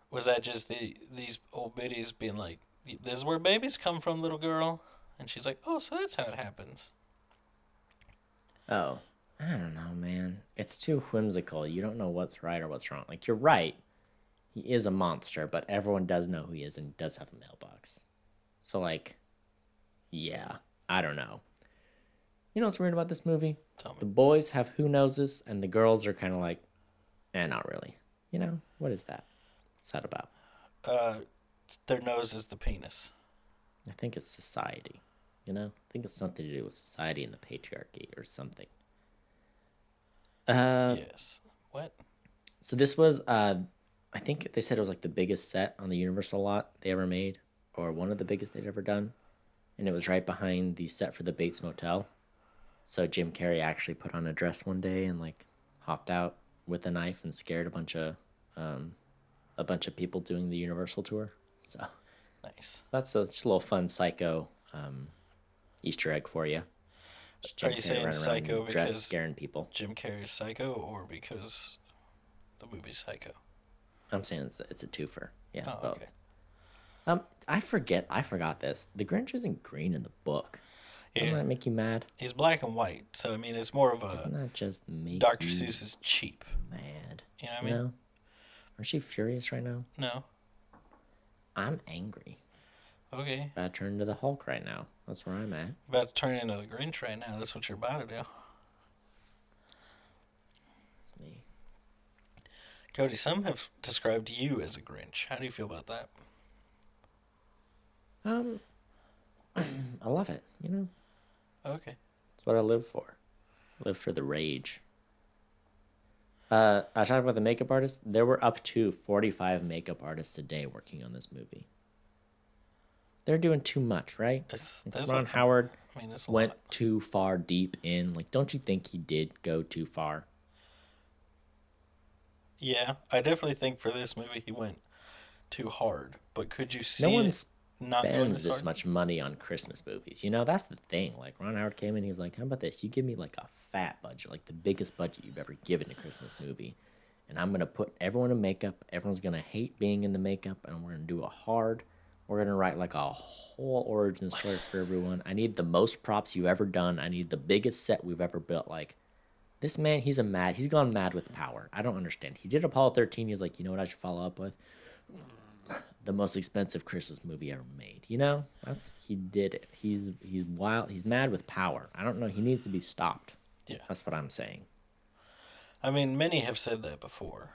was that just the these old biddies being like this is where babies come from, little girl? And she's like, "Oh, so that's how it happens." Oh, I don't know, man. It's too whimsical. You don't know what's right or what's wrong. Like you're right. He is a monster, but everyone does know who he is and he does have a mailbox. So like, yeah, I don't know. You know what's weird about this movie? Tell me. The boys have who knows this, and the girls are kind of like, eh, not really. You know what is that? What's that about? Uh, their nose is the penis. I think it's society. You know, I think it's something to do with society and the patriarchy or something. Uh, yes. What? So this was, uh, I think they said it was like the biggest set on the Universal lot they ever made, or one of the biggest they'd ever done, and it was right behind the set for the Bates Motel. So Jim Carrey actually put on a dress one day and like hopped out with a knife and scared a bunch of, um, a bunch of people doing the Universal tour. So Nice. that's a, just a little fun psycho um, Easter egg for you. Just Are you Carrey saying psycho because- scaring people? Jim Carrey's Psycho, or because the movie Psycho? I'm saying it's, it's a twofer. Yeah, it's Oh, both. okay. Um, I forget. I forgot this. The Grinch isn't green in the book. Doesn't Yeah, that make you mad? he's black and white, so I mean, it's more of Doesn't that just me? Dr. Seuss is cheap. mad? You know what I mean? know? Aren't you furious right now? No. I'm angry. Okay. To turn into the Hulk right now. That's where I'm at. About to turn into the Grinch right now. That's what you're about to do. It's me. Cody, some have described you as a Grinch. How do you feel about that? Um, I love it. You know, Okay. That's what I live for. I live for the rage. Uh, I talked about the makeup artist. There were up to 45 makeup artists a day working on this movie. They're doing too much, right? Like, Ron Howard I mean, went lot. too far deep in. Like, don't you think he did go too far? Yeah, I definitely think for this movie he went too hard. But could you see no one spends this hard? much money on Christmas movies. You know, that's the thing. Like, Ron Howard came in, he was like, How about this? You give me like a fat budget, like the biggest budget you've ever given a Christmas movie. And I'm going to put everyone in makeup. Everyone's going to hate being in the makeup. And we're going to do a hard. We're going to write like a whole origin story for everyone. I need the most props you've ever done. I need the biggest set we've ever built. Like, this man, he's a mad. He's gone mad with power. I don't understand. He did Apollo 13. He's like, you know what I should follow up with? the most expensive Christmas movie ever made. You know, that's he did it. He's he's wild. He's mad with power. I don't know. He needs to be stopped. Yeah. That's what I'm saying. I mean, many have said that before.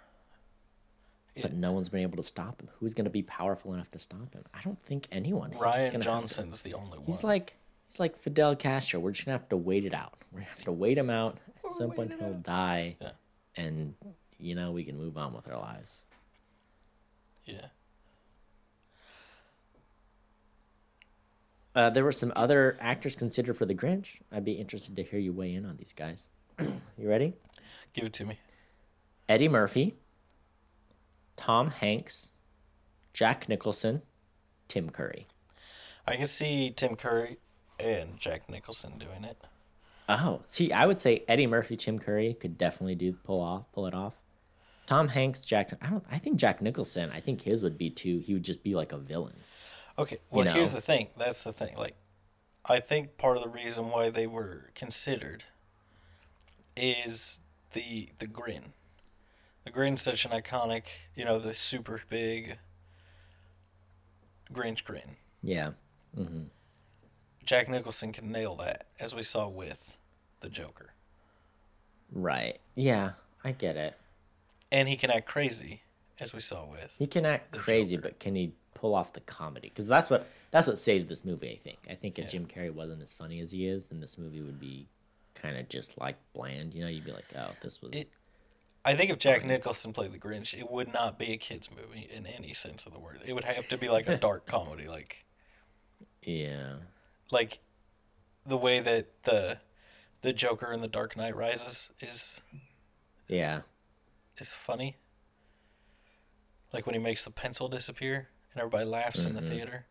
But no one's been able to stop him. Who's going to be powerful enough to stop him? I don't think anyone. Ryan gonna Johnson's the only one. He's like he's like Fidel Castro. We're just gonna have to wait it out. We're gonna have to wait him out. At some point he'll out. die, Yeah. and you know we can move on with our lives. yeah. Uh, there were some other actors considered for the Grinch. I'd be interested to hear you weigh in on these guys. you ready? Give it to me. Eddie Murphy, Tom Hanks, Jack Nicholson, Tim Curry. I can see Tim Curry and Jack Nicholson doing it. Oh, see, I would say Eddie Murphy, Tim Curry could definitely do pull off, pull it off. Tom Hanks, Jack. I don't. I think Jack Nicholson. I think his would be too. He would just be like a villain. Okay, well, know. here's the thing. That's the thing. Like, I think part of the reason why they were considered is the the grin. The grin's such an iconic, you know, the super big Grinch grin. Yeah. Mm-hmm. Jack Nicholson can nail that, as we saw with the Joker, Right. Yeah. I get it. and he can act crazy as we saw with. He can act crazy, Joker. but can he pull off the comedy? Because that's what that's what saves this movie. I think. I think if Yeah. Jim Carrey wasn't as funny as he is, then this movie would be kind of just like bland. You know, you'd be like, oh, this was. It- I think if Jack Nicholson played the Grinch, it would not be a kids movie in any sense of the word. It would have to be like a dark comedy, like yeah. like the way that the the Joker in The Dark Knight Rises is Yeah. is funny. Like when he makes the pencil disappear and everybody laughs in the theater.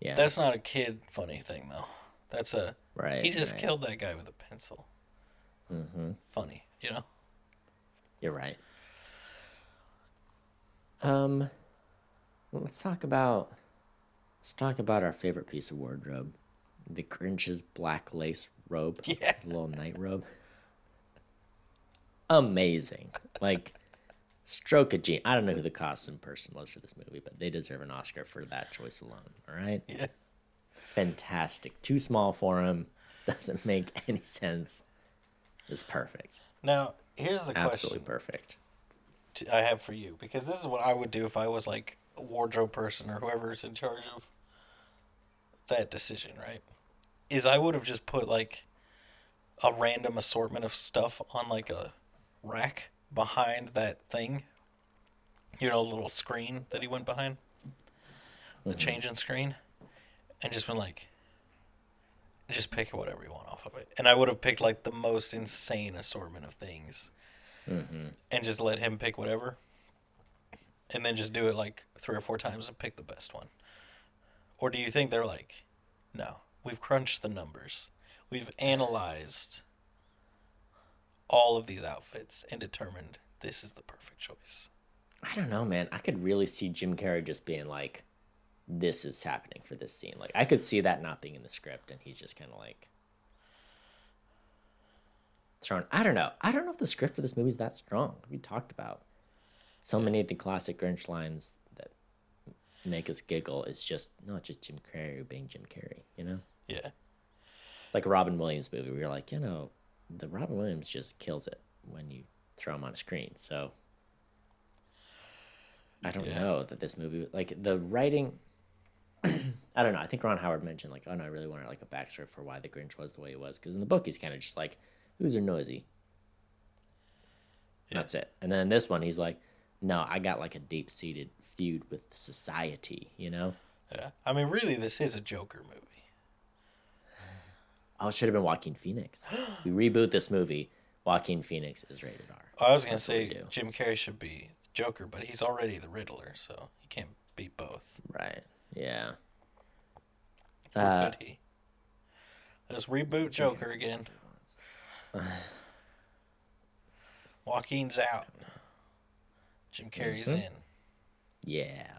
Yeah. That's not a kid funny thing though. That's a right. he just right. killed that guy with a pencil. Mm-hmm. Funny, you know. You're right. Um, well, let's talk about let's talk about our favorite piece of wardrobe, the Grinch's black lace robe. Yeah. his little night robe. Amazing, like stroke of genius. I don't know who the costume person was for this movie, but they deserve an Oscar for that choice alone. All right, Yeah. fantastic. Too small for him. Doesn't make any sense. It's perfect. Now, here's the Absolutely question perfect. t- I have for you because this is what I would do if I was like a wardrobe person or whoever's in charge of that decision, right? Is I would have just put like a random assortment of stuff on like a rack behind that thing. You know, a little screen that he went behind. The mm-hmm. changing screen. And just been like just pick whatever you want off of it. And I would have picked like the most insane assortment of things mm-hmm. and just let him pick whatever. And then just do it like three or four times and pick the best one. Or do you think they're like, no, we've crunched the numbers. We've analyzed all of these outfits and determined this is the perfect choice. I don't know, man. I could really see Jim Carrey just being like, "This is happening for this scene." Like, I could see that not being in the script, and he's just kind of like thrown. I don't know. I don't know if the script for this movie is that strong. We talked about so many of the classic Grinch lines that make us giggle. It's just not just Jim Carrey being Jim Carrey. You know, Yeah. like a Robin Williams movie. where you're like, you know, the Robin Williams just kills it when you throw him on a screen. So I don't Yeah. know that this movie, like the writing, I don't know. I think Ron Howard mentioned like, oh no, I really wanted like a backstory for why the Grinch was the way he was, because in the book he's kind of just like, who's are noisy. Yeah. That's it. And then this one he's like, no, I got like a deep seated feud with society. You know. Yeah. I mean, really, this is a Joker movie. Oh, it should have been Joaquin Phoenix. we reboot this movie. Joaquin Phoenix is rated R. I was going to That's say. Jim Carrey should be Joker, but he's already the Riddler, so he can't be both. Right. Yeah. Or Uh, could he? Let's reboot Joker again. Joaquin's out. Jim Carrey's Mm-hmm. in. Yeah.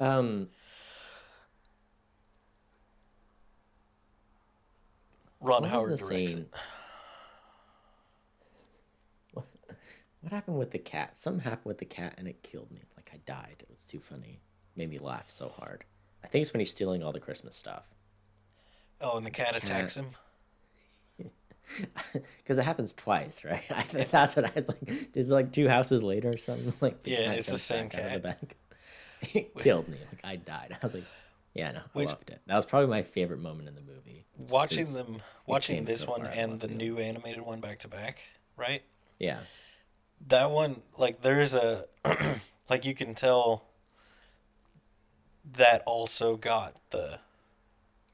Um. Ron Howard directs scene? it. What, what happened with the cat? Something happened with the cat, and it killed me. Like I died. It was too funny. Made me laugh so hard. I think it's when he's stealing all the Christmas stuff. Oh, and the cat attacks him. Because it happens twice, right? I think that's what I was like. It's like two houses later or something. Like the Yeah, it's the same of the cat. back. It killed me. Like I died. I was like, yeah, no, I loved it. That was probably my favorite moment in the movie. Watching them, watching this so one and the new animated one back to back, right? Yeah. that one like there's a like you can tell that also got the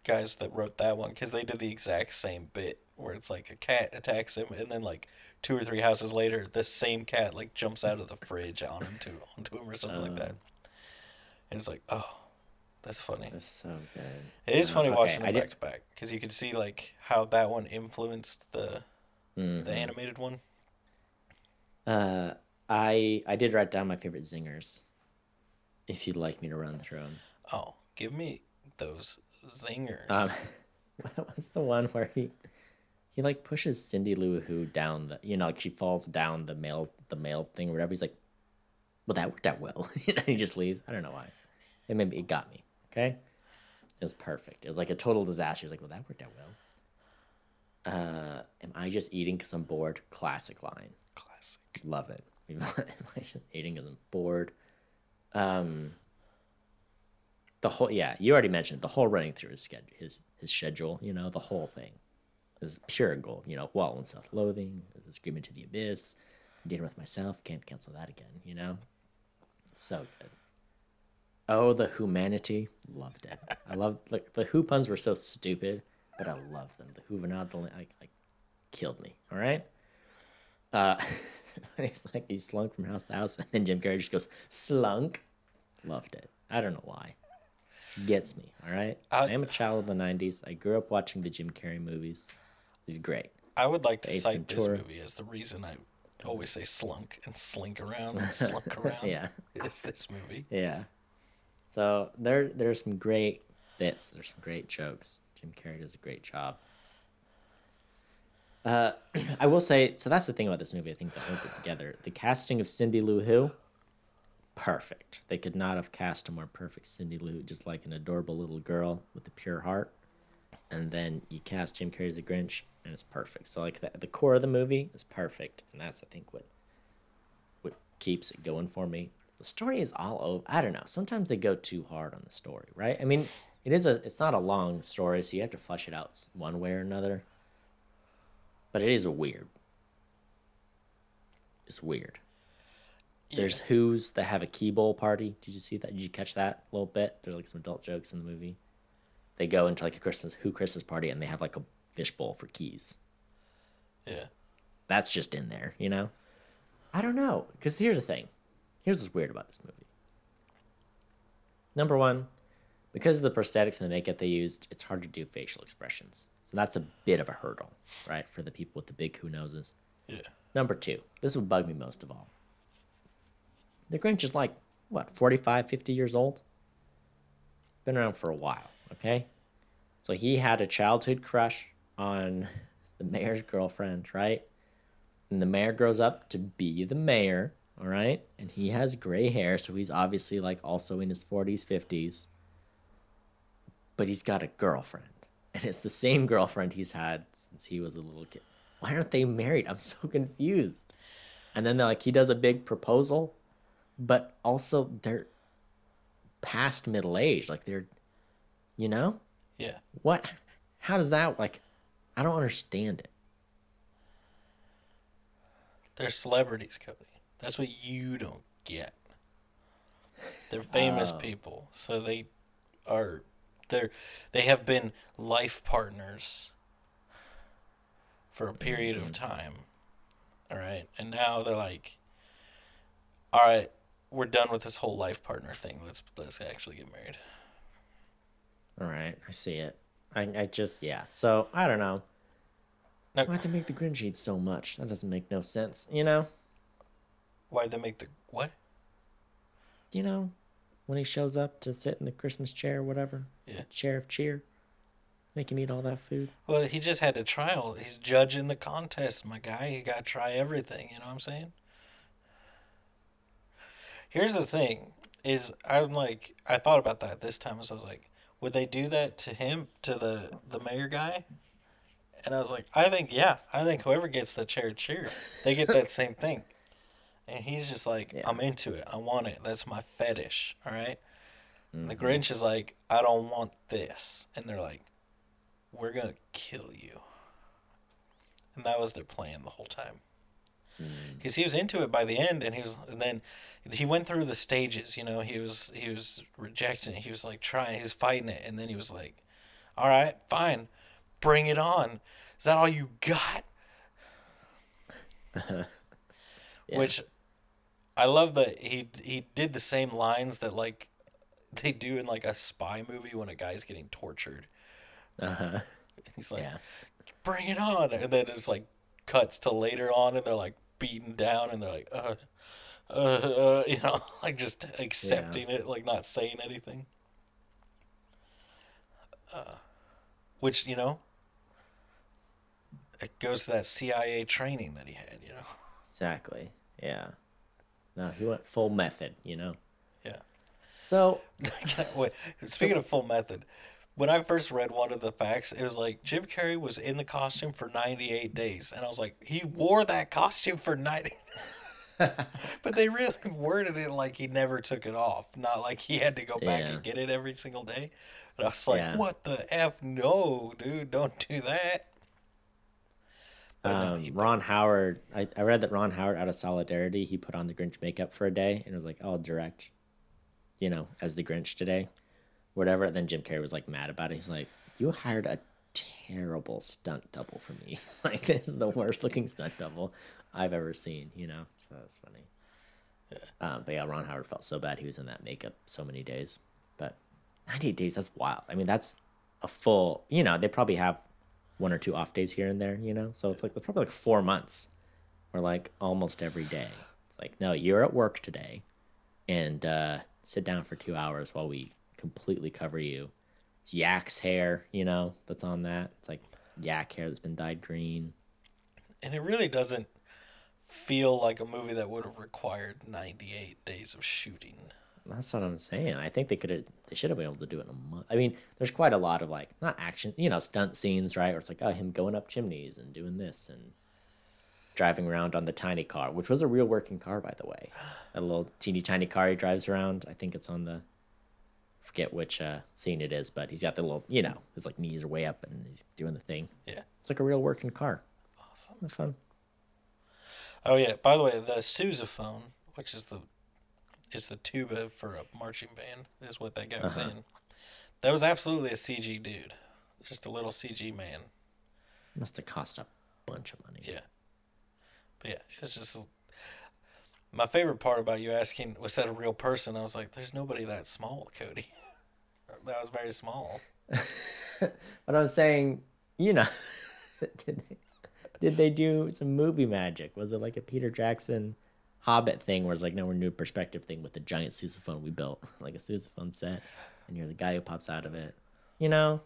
guys that wrote that one because they did the exact same bit where it's like a cat attacks him and then like two or three houses later the same cat like jumps out of the fridge on him to onto him or something like that and it's like oh that's funny That's so good. it is Uh, funny okay, watching them back to back because you can see like how that one influenced the Mhm. the animated one Uh, I I did write down my favorite zingers. If you'd like me to run through them. oh give me those zingers Um, what was the one where he he like pushes Cindy Lou Who down the you know like she falls down the mail the mail thing or whatever. He's like, well that worked out well. and he just leaves. I don't know why. It maybe it got me. Okay, it was perfect. It was like a total disaster. He's like, well that worked out well. Uh, am I just eating because I'm bored? Classic line. classic Love it. am I just eating because I'm bored. Um, the whole yeah, you already mentioned the whole running through his schedule, his his schedule. You know, the whole thing is pure gold. You know, wall and self-loathing, the screaming to the abyss, dealing with myself. Can't cancel that again. You know, so good. Oh, the humanity, loved it. I loved like the who puns were so stupid, but I love them. The Huvenad, like, like killed me. All right. Uh, he's like he slunk from house to house, and then Jim Carrey just goes slunk. Loved it. I don't know why. Gets me. All right. I- I am a child of the '90s. I grew up watching the Jim Carrey movies. He's great. I would like to Ace cite this movie as the reason I always say slunk and slink around and slunk around. Yeah. Is this movie. Yeah. So there there's some great bits. There's some great jokes. Jim Carrey does a great job. Uh, I will say, so that's the thing about this movie. I think that holds it together. The casting of Cindy Lou Who, perfect. They could not have cast a more perfect Cindy Lou, just like an adorable little girl with a pure heart. And then you cast Jim Carrey as the Grinch, and it's perfect. So like the, the core of the movie is perfect, and that's I think what what keeps it going for me. The story is all over. I don't know. Sometimes they go too hard on the story, right? I mean, it is a. It's not a long story, so you have to flesh it out one way or another. But it is weird. It's weird. There's Who's that have a key bowl party. Did you see that? Did you catch that a little bit? There's like some adult jokes in the movie. They go into like a Christmas Who Christmas party and they have like a fish bowl for keys. Yeah. That's just in there, you know? I don't know. Because here's the thing. Here's what's weird about this movie. Number one, because of the prosthetics and the makeup they used, it's hard to do facial expressions. So that's a bit of a hurdle, right? For the people with the big who noses. Yeah. Number two, this would bug me most of all. The Grinch is like, what, 45, 50 years old? Been around for a while, okay? So he had a childhood crush on the mayor's girlfriend, right? And the mayor grows up to be the mayor, all right? And he has gray hair, so he's obviously like also in his 40s, 50s. But he's got a girlfriend. And it's the same girlfriend he's had since he was a little kid. Why aren't they married? I'm so confused. And then they're like he does a big proposal, but also they're past middle age. Like they're you know? Yeah. What how does that like I don't understand it. They're celebrities, Cody. That's what you don't get. They're famous Oh. people, so they are they're they have been life partners for a period of mm-hmm. time. All right. And now they're like all right, we're done with this whole life partner thing. Let's let's actually get married. All right, I see it. I, I just yeah. So I don't know. Now, Why'd they make the Grinch eat so much? That doesn't make no sense. You know? why'd they make the what? You know, when he shows up to sit in the Christmas chair or whatever. Yeah. Chair of cheer. Make him eat all that food. Well, he just had to try all. He's judging the contest, my guy. He got to try everything. You know what I'm saying? Here's the thing: is I'm like I thought about that this time. So I was like, would they do that to him, to the the mayor guy? And I was like, I think yeah. I think whoever gets the chair cheer, they get that same thing. And he's just like, Yeah. I'm into it. I want it. That's my fetish. All right? The Mm-hmm. Grinch is like, I don't want this. And they're like, we're going to kill you. And that was their plan the whole time. Because he was into it by the end, and he was, and then he went through the stages. You know, he was he was rejecting it. He was like trying, he was fighting it, and then he was like, "All right, fine, bring it on. Is that all you got?" Yeah. Which I love that he he did the same lines that like they do in like a spy movie when a guy's getting tortured. Uh-huh. He's like, Yeah. "Bring it on," and then it's like cuts to later on, and they're like beaten down, and they're like, "Uh, uh, uh," you know, like just accepting it, like not saying anything. Uh, which you know, it goes to that CIA training that he had, you know. Exactly. Yeah. No, he went full method, you know. Yeah. So Wait, speaking of full method, when I first read one of the facts, it was like Jim Carrey was in the costume for 98 days. And I was like, he wore that costume for 90. but they really worded it like he never took it off, not like he had to go back Yeah. and get it every single day. And I was like, Yeah. "What the f? No, dude, don't do that." Um, Ron Howard, I, I read that Ron Howard, out of solidarity, he put on the Grinch makeup for a day and was like, I'll direct, you know, as the Grinch today, whatever. And then Jim Carrey was like mad about it. He's like, You hired a terrible stunt double for me. like, this is the worst looking stunt double I've ever seen, you know? So that was funny. Um, but yeah, Ron Howard felt so bad he was in that makeup so many days. But 98 days, that's wild. I mean, that's a full, you know, they probably have one or two off days here and there, you know? So it's like probably like four months or like almost every day. It's like, no, you're at work today and uh, sit down for two hours while we completely cover you. It's Yak's hair, you know, that's on that. It's like Yak hair that's been dyed green. and it really doesn't feel like a movie that would have required 98 days of shooting. That's what I'm saying. I think they could have, they should have been able to do it in a month. I mean, there's quite a lot of like, not action, you know, stunt scenes, right? Where it's like, oh, him going up chimneys and doing this and driving around on the tiny car, which was a real working car, by the way. A little teeny tiny car he drives around. I think it's on the, forget which uh, scene it is, but he's got the little, you know, his like knees are way up and he's doing the thing. Yeah. It's like a real working car. Awesome. That's fun. Oh yeah. By the way, the sousaphone, which is the is the tuba for a marching band, is what that guy was Uh-huh. in. That was absolutely a CG dude, just a little CG man. Must have cost a bunch of money. Yeah. But yeah, it's just my favorite part about you asking was that a real person? I was like, there's nobody that small, Cody. that was very small. But I was saying, you know, did they, did they do some movie magic? Was it like a Peter Jackson Hobbit thing where it's like, no, we're new perspective thing with the giant sousaphone we built, like a sousaphone set, and here's a guy who pops out of it. You know,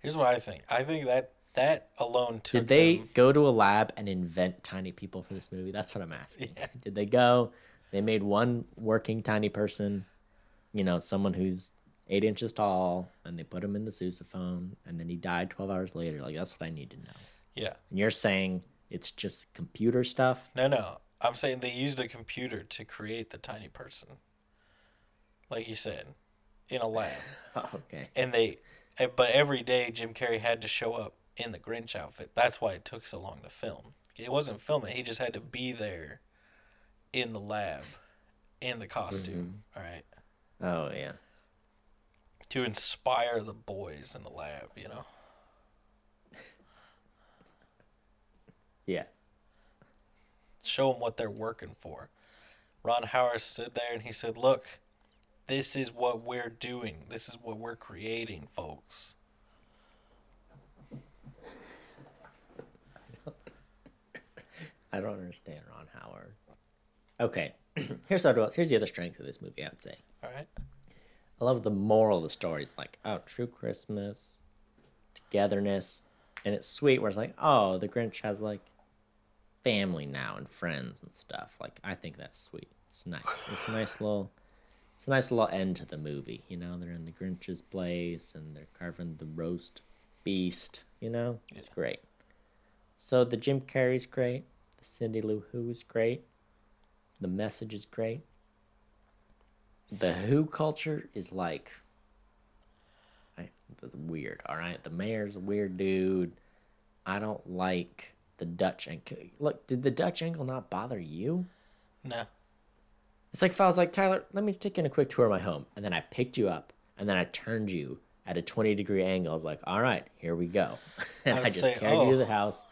Here's what I think. I think that that alone took did they them- go to a lab and invent tiny people for this movie? That's what I'm asking. Did they go? They made one working tiny person, you know, someone who's eight inches tall, and they put him in the sousaphone, and then he died 12 hours later. Like, that's what I need to know. Yeah. And you're saying it's just computer stuff? No, no. I'm saying they used a computer to create the tiny person. Like you said, in a lab. Oh, okay. and they eh, but every day Jim Carrey had to show up in the Grinch outfit. That's why it took so long to film. It wasn't filming. He just had to be there in the lab in the costume, all right, Oh, yeah. to inspire the boys in the lab, you know. Yeah. Show them what they're working for. Ron Howard stood there and he said, "Look, this is what we're doing. This is what we're creating, folks." I don't understand Ron Howard. Okay. here's how here's the other strength of this movie, I'd say. All right? I love the moral of the story. It's like, oh, true Christmas, togetherness, and it's sweet. Where it's like, oh, the Grinch has like family now and friends and stuff. Like, I think that's sweet. It's nice. It's a nice little, it's a nice little end to the movie. You know, they're in the Grinch's place and they're carving the roast beast. You know, it's great. So the Jim Carrey's great. The Cindy Lou Who is great. The message is great the Who culture is like, I, that's weird. All right, the mayor's a weird dude. I don't like the Dutch angle. Look, did the Dutch angle not bother you? No. It's like if I was like Tyler, let me take you on a quick tour of my home, and then I picked you up, and then I turned you at a twenty degree angle. I was like, all right, here we go, and I I, just say, carried you to oh. the house.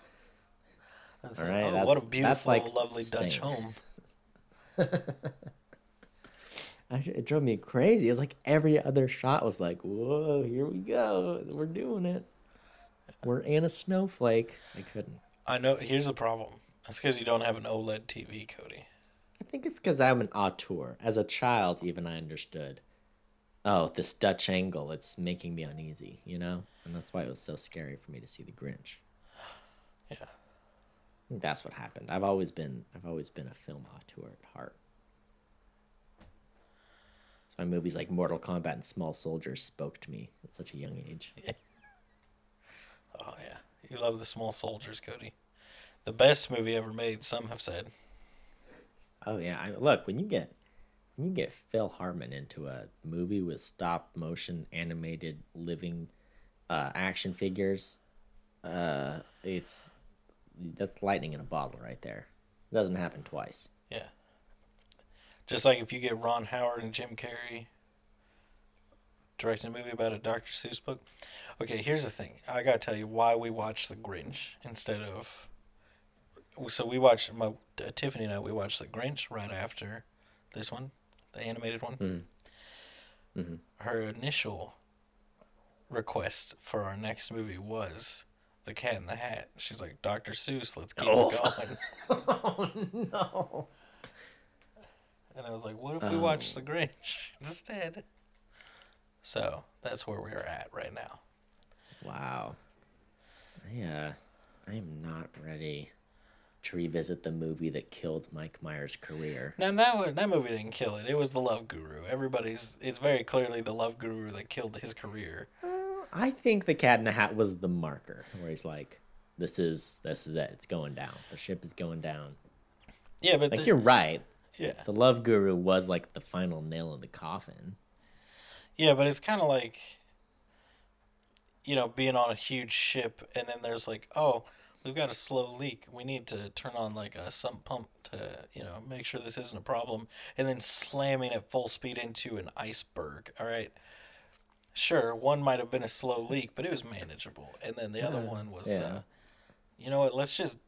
All like, right, oh, that's- what a beautiful, like lovely Dutch home. I, it drove me crazy. It was like every other shot was like, whoa, here we go. We're doing it. We're in a snowflake. I couldn't. I know. Here's the problem. That's because you don't have an OLED TV, Cody. I think it's because I'm an auteur. As a child, even I understood. Oh, this Dutch angle, it's making me uneasy, you know? And that's why it was so scary for me to see the Grinch. Yeah. That's what happened. I've always been I've always been a film auteur at heart. So my movies like Mortal Kombat and Small Soldiers spoke to me at such a young age. Oh yeah. You love the small soldiers, Cody. The best movie ever made. Some have said. Oh yeah, I, look when you get when you get Phil Hartman into a movie with stop motion animated living uh, action figures, uh, it's that's lightning in a bottle right there. It doesn't happen twice. Yeah. Just like if you get Ron Howard and Jim Carrey directing a movie about a Dr. Seuss book. Okay, here's the thing. I gotta tell you why we watched The Grinch instead of. So we watched my uh, Tiffany and I. We watched The Grinch right after this one, the animated one. Mhm. Her initial request for our next movie was The Cat in the Hat. She's like, Dr. Seuss, let's keep Oh. it going. oh no! And I was like, what if we Oh. watch The Grinch instead? So that's where we're at right now. Wow. I uh, I am not ready to revisit the movie that killed Mike Myers' career. Now that that movie didn't kill it. It was the Love Guru. Everybody's it's very clearly the Love Guru that killed his career. I think the Cat in the Hat was the marker where he's like, "This is this is it. It's going down. The ship is going down." Yeah, but Like the- you're right. yeah, The Love Guru was like the final nail in the coffin. Yeah, but it's kind of like you know being on a huge ship and then there's like oh we've got a slow leak we need to turn on like a sump pump to you know make sure this isn't a problem and then slamming at full speed into an iceberg all right sure one might have been a slow leak but it was manageable and then the other one was yeah. uh, you know what let's just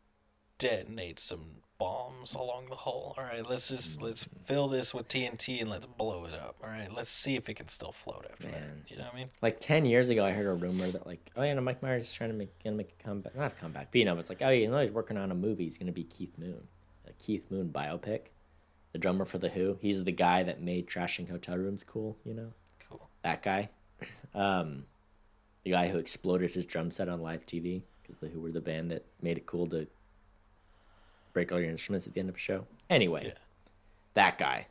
detonate some bombs along the hull. All right let's just let's fill this with tnt and let's blow it up. All right let's see if it can still float after that. You know what i mean? Like ten years ago, I heard a rumor that like, oh yeah, no, Mike Myers is trying to make gonna make a comeback, not a comeback, but you know, it's like, oh, you know, he's working on a movie. He's gonna be Keith Moon, a Keith Moon biopic, the drummer for the Who. He's the guy that made trashing hotel rooms cool. You know, cool. That guy, um, the guy who exploded his drum set on live TV because the Who were the band that made it cool to break all your instruments at the end of a show. Anyway, Yeah. that guy,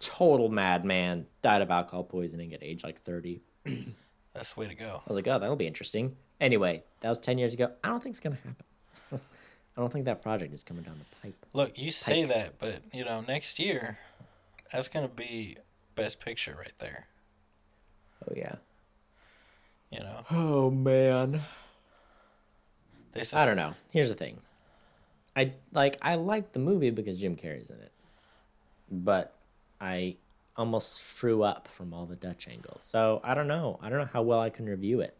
total madman, died of alcohol poisoning at age like thirty. That's the way to go. I was like, oh, that'll be interesting. Anyway, that was 10 years ago. I don't think it's going to happen. I don't think that project is coming down the pipe. Look, you say that, but you know, next year, that's gonna be best picture right there. Oh, yeah. You know, Oh, man. they said I don't know. Here's the thing. I like I like the movie because Jim Carrey's in it. But I almost threw up from all the Dutch angles. So, I don't know. I don't know how well I can review it.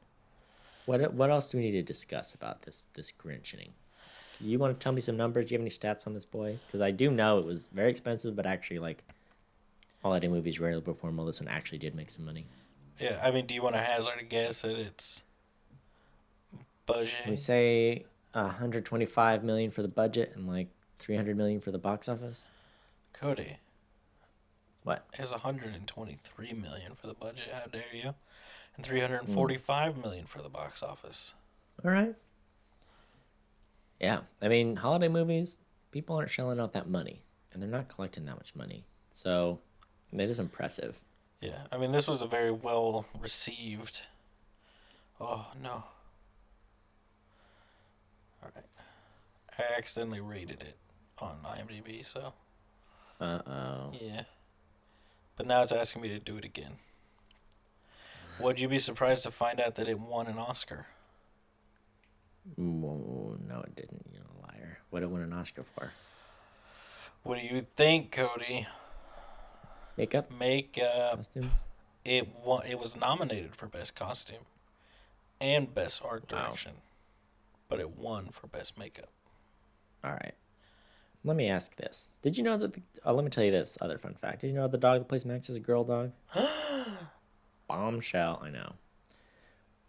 What what else do we need to discuss about this this Grinching? Do you want to tell me some numbers? Do you have any stats on this boy? Because I do know it was very expensive, but actually, like, holiday movies rarely perform well. This one actually did make some money. Yeah, I mean, do you want to hazard a guess at its budget? We say 125 million for the budget and like 300 million for the box office? Cody What? has 123 million for the budget. How dare you? And 345 million for the box office. All right. Yeah, I mean, holiday movies, people aren't shelling out that money, and they're not collecting that much money. So, that is impressive. Yeah, I mean, this was a very well received. Oh no! All right, I accidentally rated it on IMDb, so Uh oh. yeah. But now it's asking me to do it again. Would you be surprised to find out that it won an Oscar? No, it didn't. You're a liar. What did it win an Oscar for? What do you think, Cody? Makeup, Makeup. costumes. It won. It was nominated for best costume and best art Wow. But it won for best makeup. All right. Let me ask this. Did you know that? The, uh, let me tell you this other fun fact. Did you know the dog that plays Max is a girl dog? Bombshell. I know.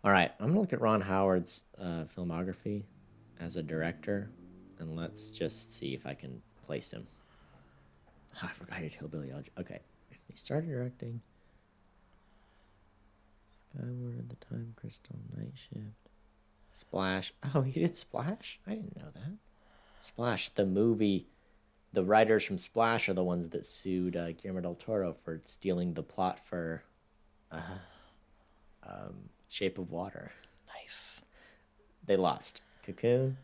All right. I'm gonna look at Ron Howard's uh, filmography as a director, and let's just see if I can place him. Ah, I forgot he did Hillbilly Elegy. Okay. He started directing Skyward, The Time Crystal, Night Shift, Splash. Oh, he did Splash? I didn't know that. Splash, the movie. The writers from Splash are the ones that sued uh, Guillermo del Toro for stealing the plot for uh, um, Shape of Water. Nice. They lost. Cocoon,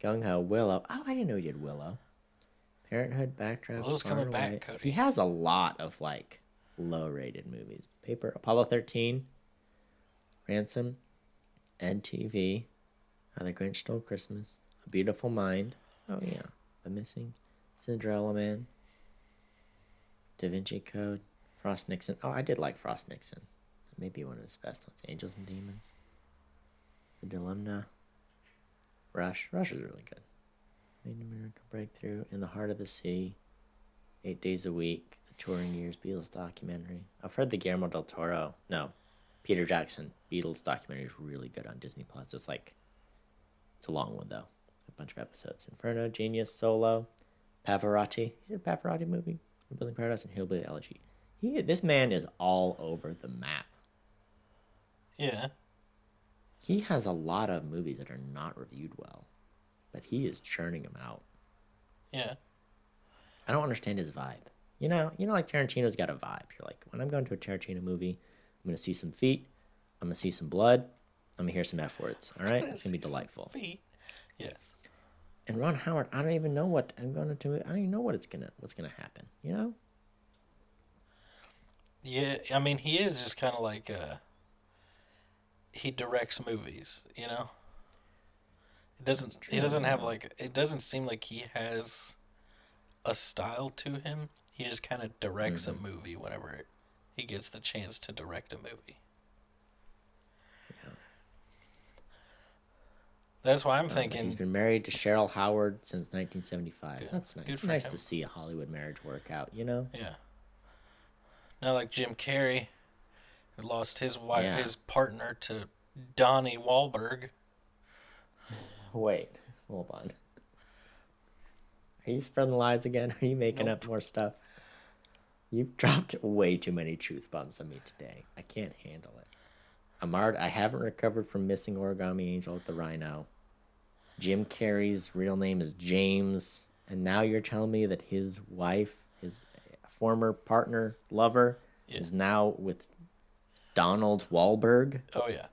Gung Ho, Willow. Oh, I didn't know he did Willow. Parenthood, Backdraft. Will's Far coming and back, Cody. He has a lot of like low-rated movies. Paper, Apollo thirteen, Ransom, EDtv, How the Grinch Stole Christmas, A Beautiful Mind. Oh yeah, The Missing, Cinderella Man, Da Vinci Code, Frost Nixon. Oh, I did like Frost Nixon. Maybe one of his best ones. Angels and Demons, The Dilemma, Rush. Rush is really good. Made an American Breakthrough, In the Heart of the Sea, Eight Days a Week, The Touring Years, Beatles documentary. I've heard the Guillermo del Toro, no, Peter Jackson Beatles documentary is really good on Disney Plus. It's like, it's a long one though, a bunch of episodes. Inferno, Genius, Solo, Pavarotti. He did a Pavarotti movie, Building Paradise, and Hillbilly Elegy. He, this man is all over the map. Yeah. He has a lot of movies that are not reviewed well, but he is churning them out. Yeah. I don't understand his vibe. You know, you know, like Tarantino's got a vibe. You're like, when I'm going to a Tarantino movie, I'm gonna see some feet, I'm gonna see some blood, I'm gonna hear some f words. All right, it's gonna be delightful. Feet. Yes. And Ron Howard, I don't even know what I'm going to. Do. I don't even know what it's gonna what's gonna happen. You know? Yeah, I mean, he is just kind of like uh he directs movies, you know. It doesn't. He doesn't have like. It doesn't seem like he has a style to him. He just kind of directs Mm-hmm. a movie whenever he gets the chance to direct a movie. That's why I'm Uh, thinking. he's been married to Cheryl Howard since 1975. Good. That's nice. It's nice him. to see a Hollywood marriage work out. You know? Yeah. Now, like Jim Carrey, who lost his wife, Yeah. his partner to Donnie Wahlberg. Wait, hold on. Are you spreading lies again? Are you making up more stuff? You've dropped way too many truth bombs on me today. I can't handle it. I'm already, I haven't recovered from missing Origami Angel at the Rhino. Jim Carrey's real name is James, and now you're telling me that his wife, his former partner, lover, Yeah. is now with Donald Wahlberg, Oh yeah,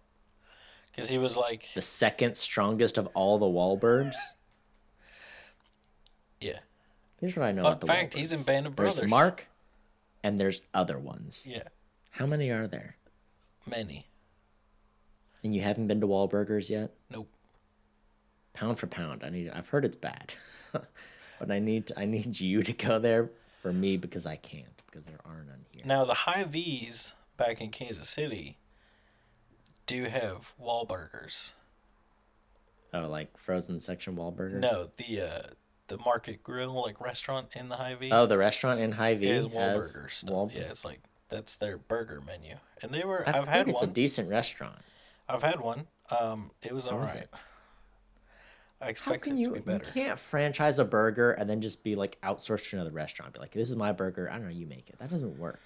because he was like, the second strongest of all the Wahlbergs. yeah, Here's what I know Fun about the fact, he's in Wahlbergs. Band of There's Brothers. Mark, and there's other ones. yeah, How many are there? many. And you haven't been to Wahlburgers yet? Nope. Pound for pound, I need. I've heard it's bad, but I need. I need you to go there for me because I can't because there aren't none here. Now the Hy-Vee's back in Kansas City do have Wahlburgers. Oh, like frozen section Wahlburgers. No, the uh, the Market Grill like restaurant in the Hy-Vee Oh, the restaurant in Hy-Vee is has Wahlburger stuff. Yeah, it's like that's their burger menu, and they were. I I've think had it's one. a decent restaurant. I've had one. Um, it was How was alright. it? I How expect can it you? to be You can't franchise a burger and then just be like outsourced to another restaurant. Be like, this is my burger. I don't know. You make it. That doesn't work.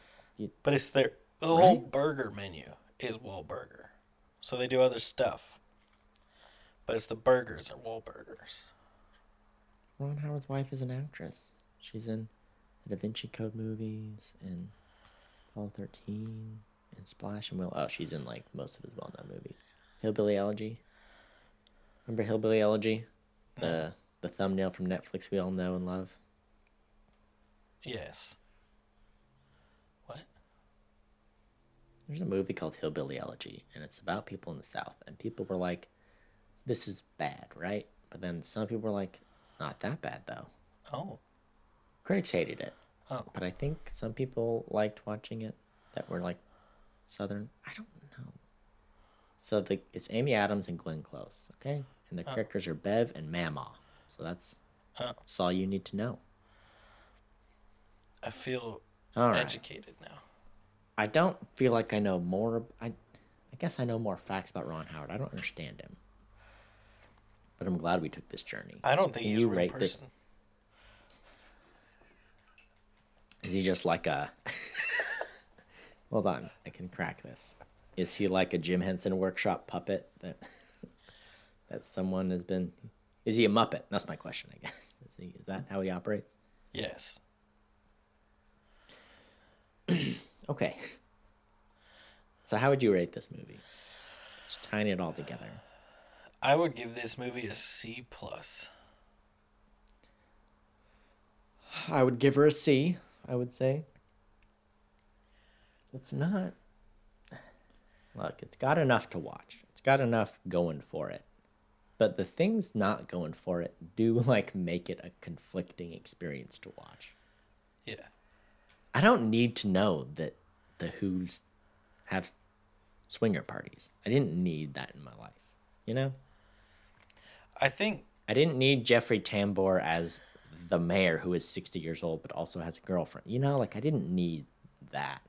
But it's their the whole Right? burger menu is Wahlburger, so they do other stuff. But it's the burgers are Wahlburgers. Ron Howard's wife is an actress. She's in the Da Vinci Code movies and Apollo 13 and Splash and Will. Oh, she's in like most of his well known movies. Hillbilly Elegy. Remember Hillbilly Elegy? The mm. the thumbnail from Netflix we all know and love. Yes. What? There's a movie called Hillbilly Elegy, and it's about people in the South. And people were like, this is bad, right? But then some people were like, not that bad, though. Oh. Critics hated it. Oh. But I think some people liked watching it that were like Southern. I don't know. So the it's Amy Adams and Glenn Close, okay? And their oh. characters are Bev and Mama. So that's, Oh. that's all you need to know. I feel right. educated now. I don't feel like I know more. I, I guess I know more facts about Ron Howard. I don't understand him. But I'm glad we took this journey. I don't think Can he's a you real rate this- Is he just like a. Hold on, I can crack this. Is he like a Jim Henson workshop puppet that that someone has been? Is he a Muppet? That's my question, I guess. Is he? Is that how he operates? Yes. Okay. So how would you rate this movie? Just tying it all together. I would give this movie a C plus. I would give her a C, I would say. It's not. Look, it's got enough to watch. It's got enough going for it. But the things not going for it do like make it a conflicting experience to watch. Yeah. I don't need to know that the Who's have swinger parties. I didn't need that in my life. You know? I think I didn't need Jeffrey Tambor as the mayor who is 60 years old but also has a girlfriend. You know, like I didn't need that.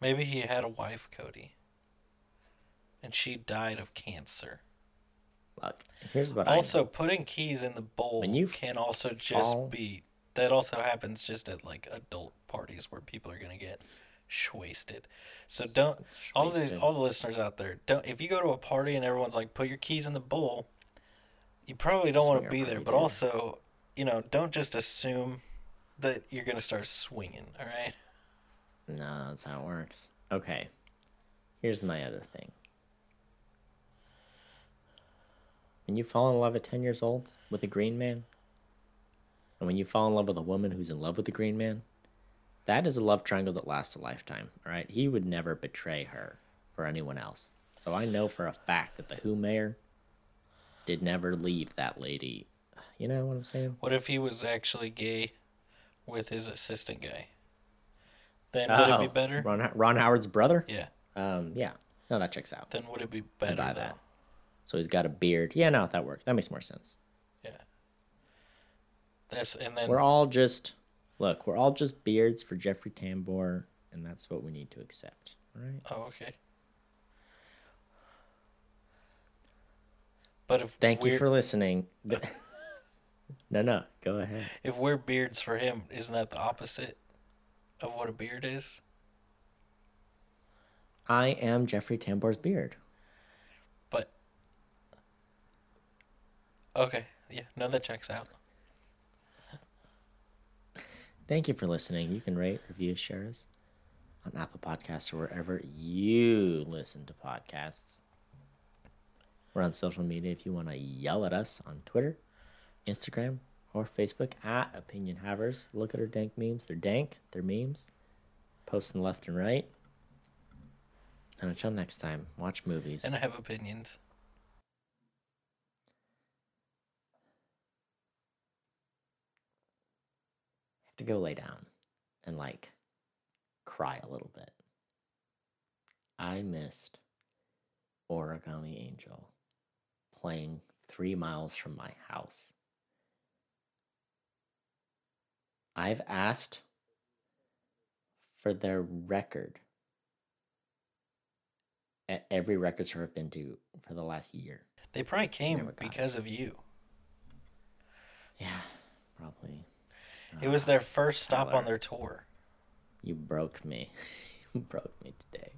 maybe he had a wife, Cody. And she died of cancer. Look, here's what Also, putting keys in the bowl When you can also just fall- be that also happens just at like adult parties where people are gonna get wasted. So don't all the all the listeners out there don't if you go to a party and everyone's like put your keys in the bowl, you probably don't want to be there. But also, you know, don't just assume that you're gonna start swinging. All right. No, that's how it works. Okay. Here's my other thing. When you fall in love at 10 years old with a green man, and when you fall in love with a woman who's in love with a green man, that is a love triangle that lasts a lifetime, all right? He would never betray her for anyone else. So I know for a fact that the Who mayor did never leave that lady. You know what I'm saying? What if he was actually gay with his assistant guy? Then would it be Oh, better? Ron, Ron Howard's brother? Yeah. Um, yeah. No, that checks out. Then would it be better? buy though? that. So he's got a beard. Yeah, no, that works. That makes more sense. Yeah. That's and then We're all just look, we're all just beards for Jeffrey Tambor, and that's what we need to accept. All right. Oh, okay. But if Thank you for listening. Uh, no, no, go ahead. if we're beards for him, isn't that the opposite of what a beard is? I am Jeffrey Tambor's beard. But okay, yeah, no, that checks out. Thank you for listening. You can rate, review, share us on Apple Podcasts or wherever you listen to podcasts. We're on social media if you want to yell at us on Twitter, Instagram, or Facebook at Opinion Havers. Look at our dank memes. They're dank, they're memes. Posting left and right. And until next time, watch movies. And I have opinions. have to go lay down and like cry a little bit. I missed Origami Angel playing three miles from my house. I've asked for their record at every record store I've been to for the last year. They probably came got it. because of you. Yeah, probably. It was their first ah, stop Tyler. on their tour. You broke me. you broke me today.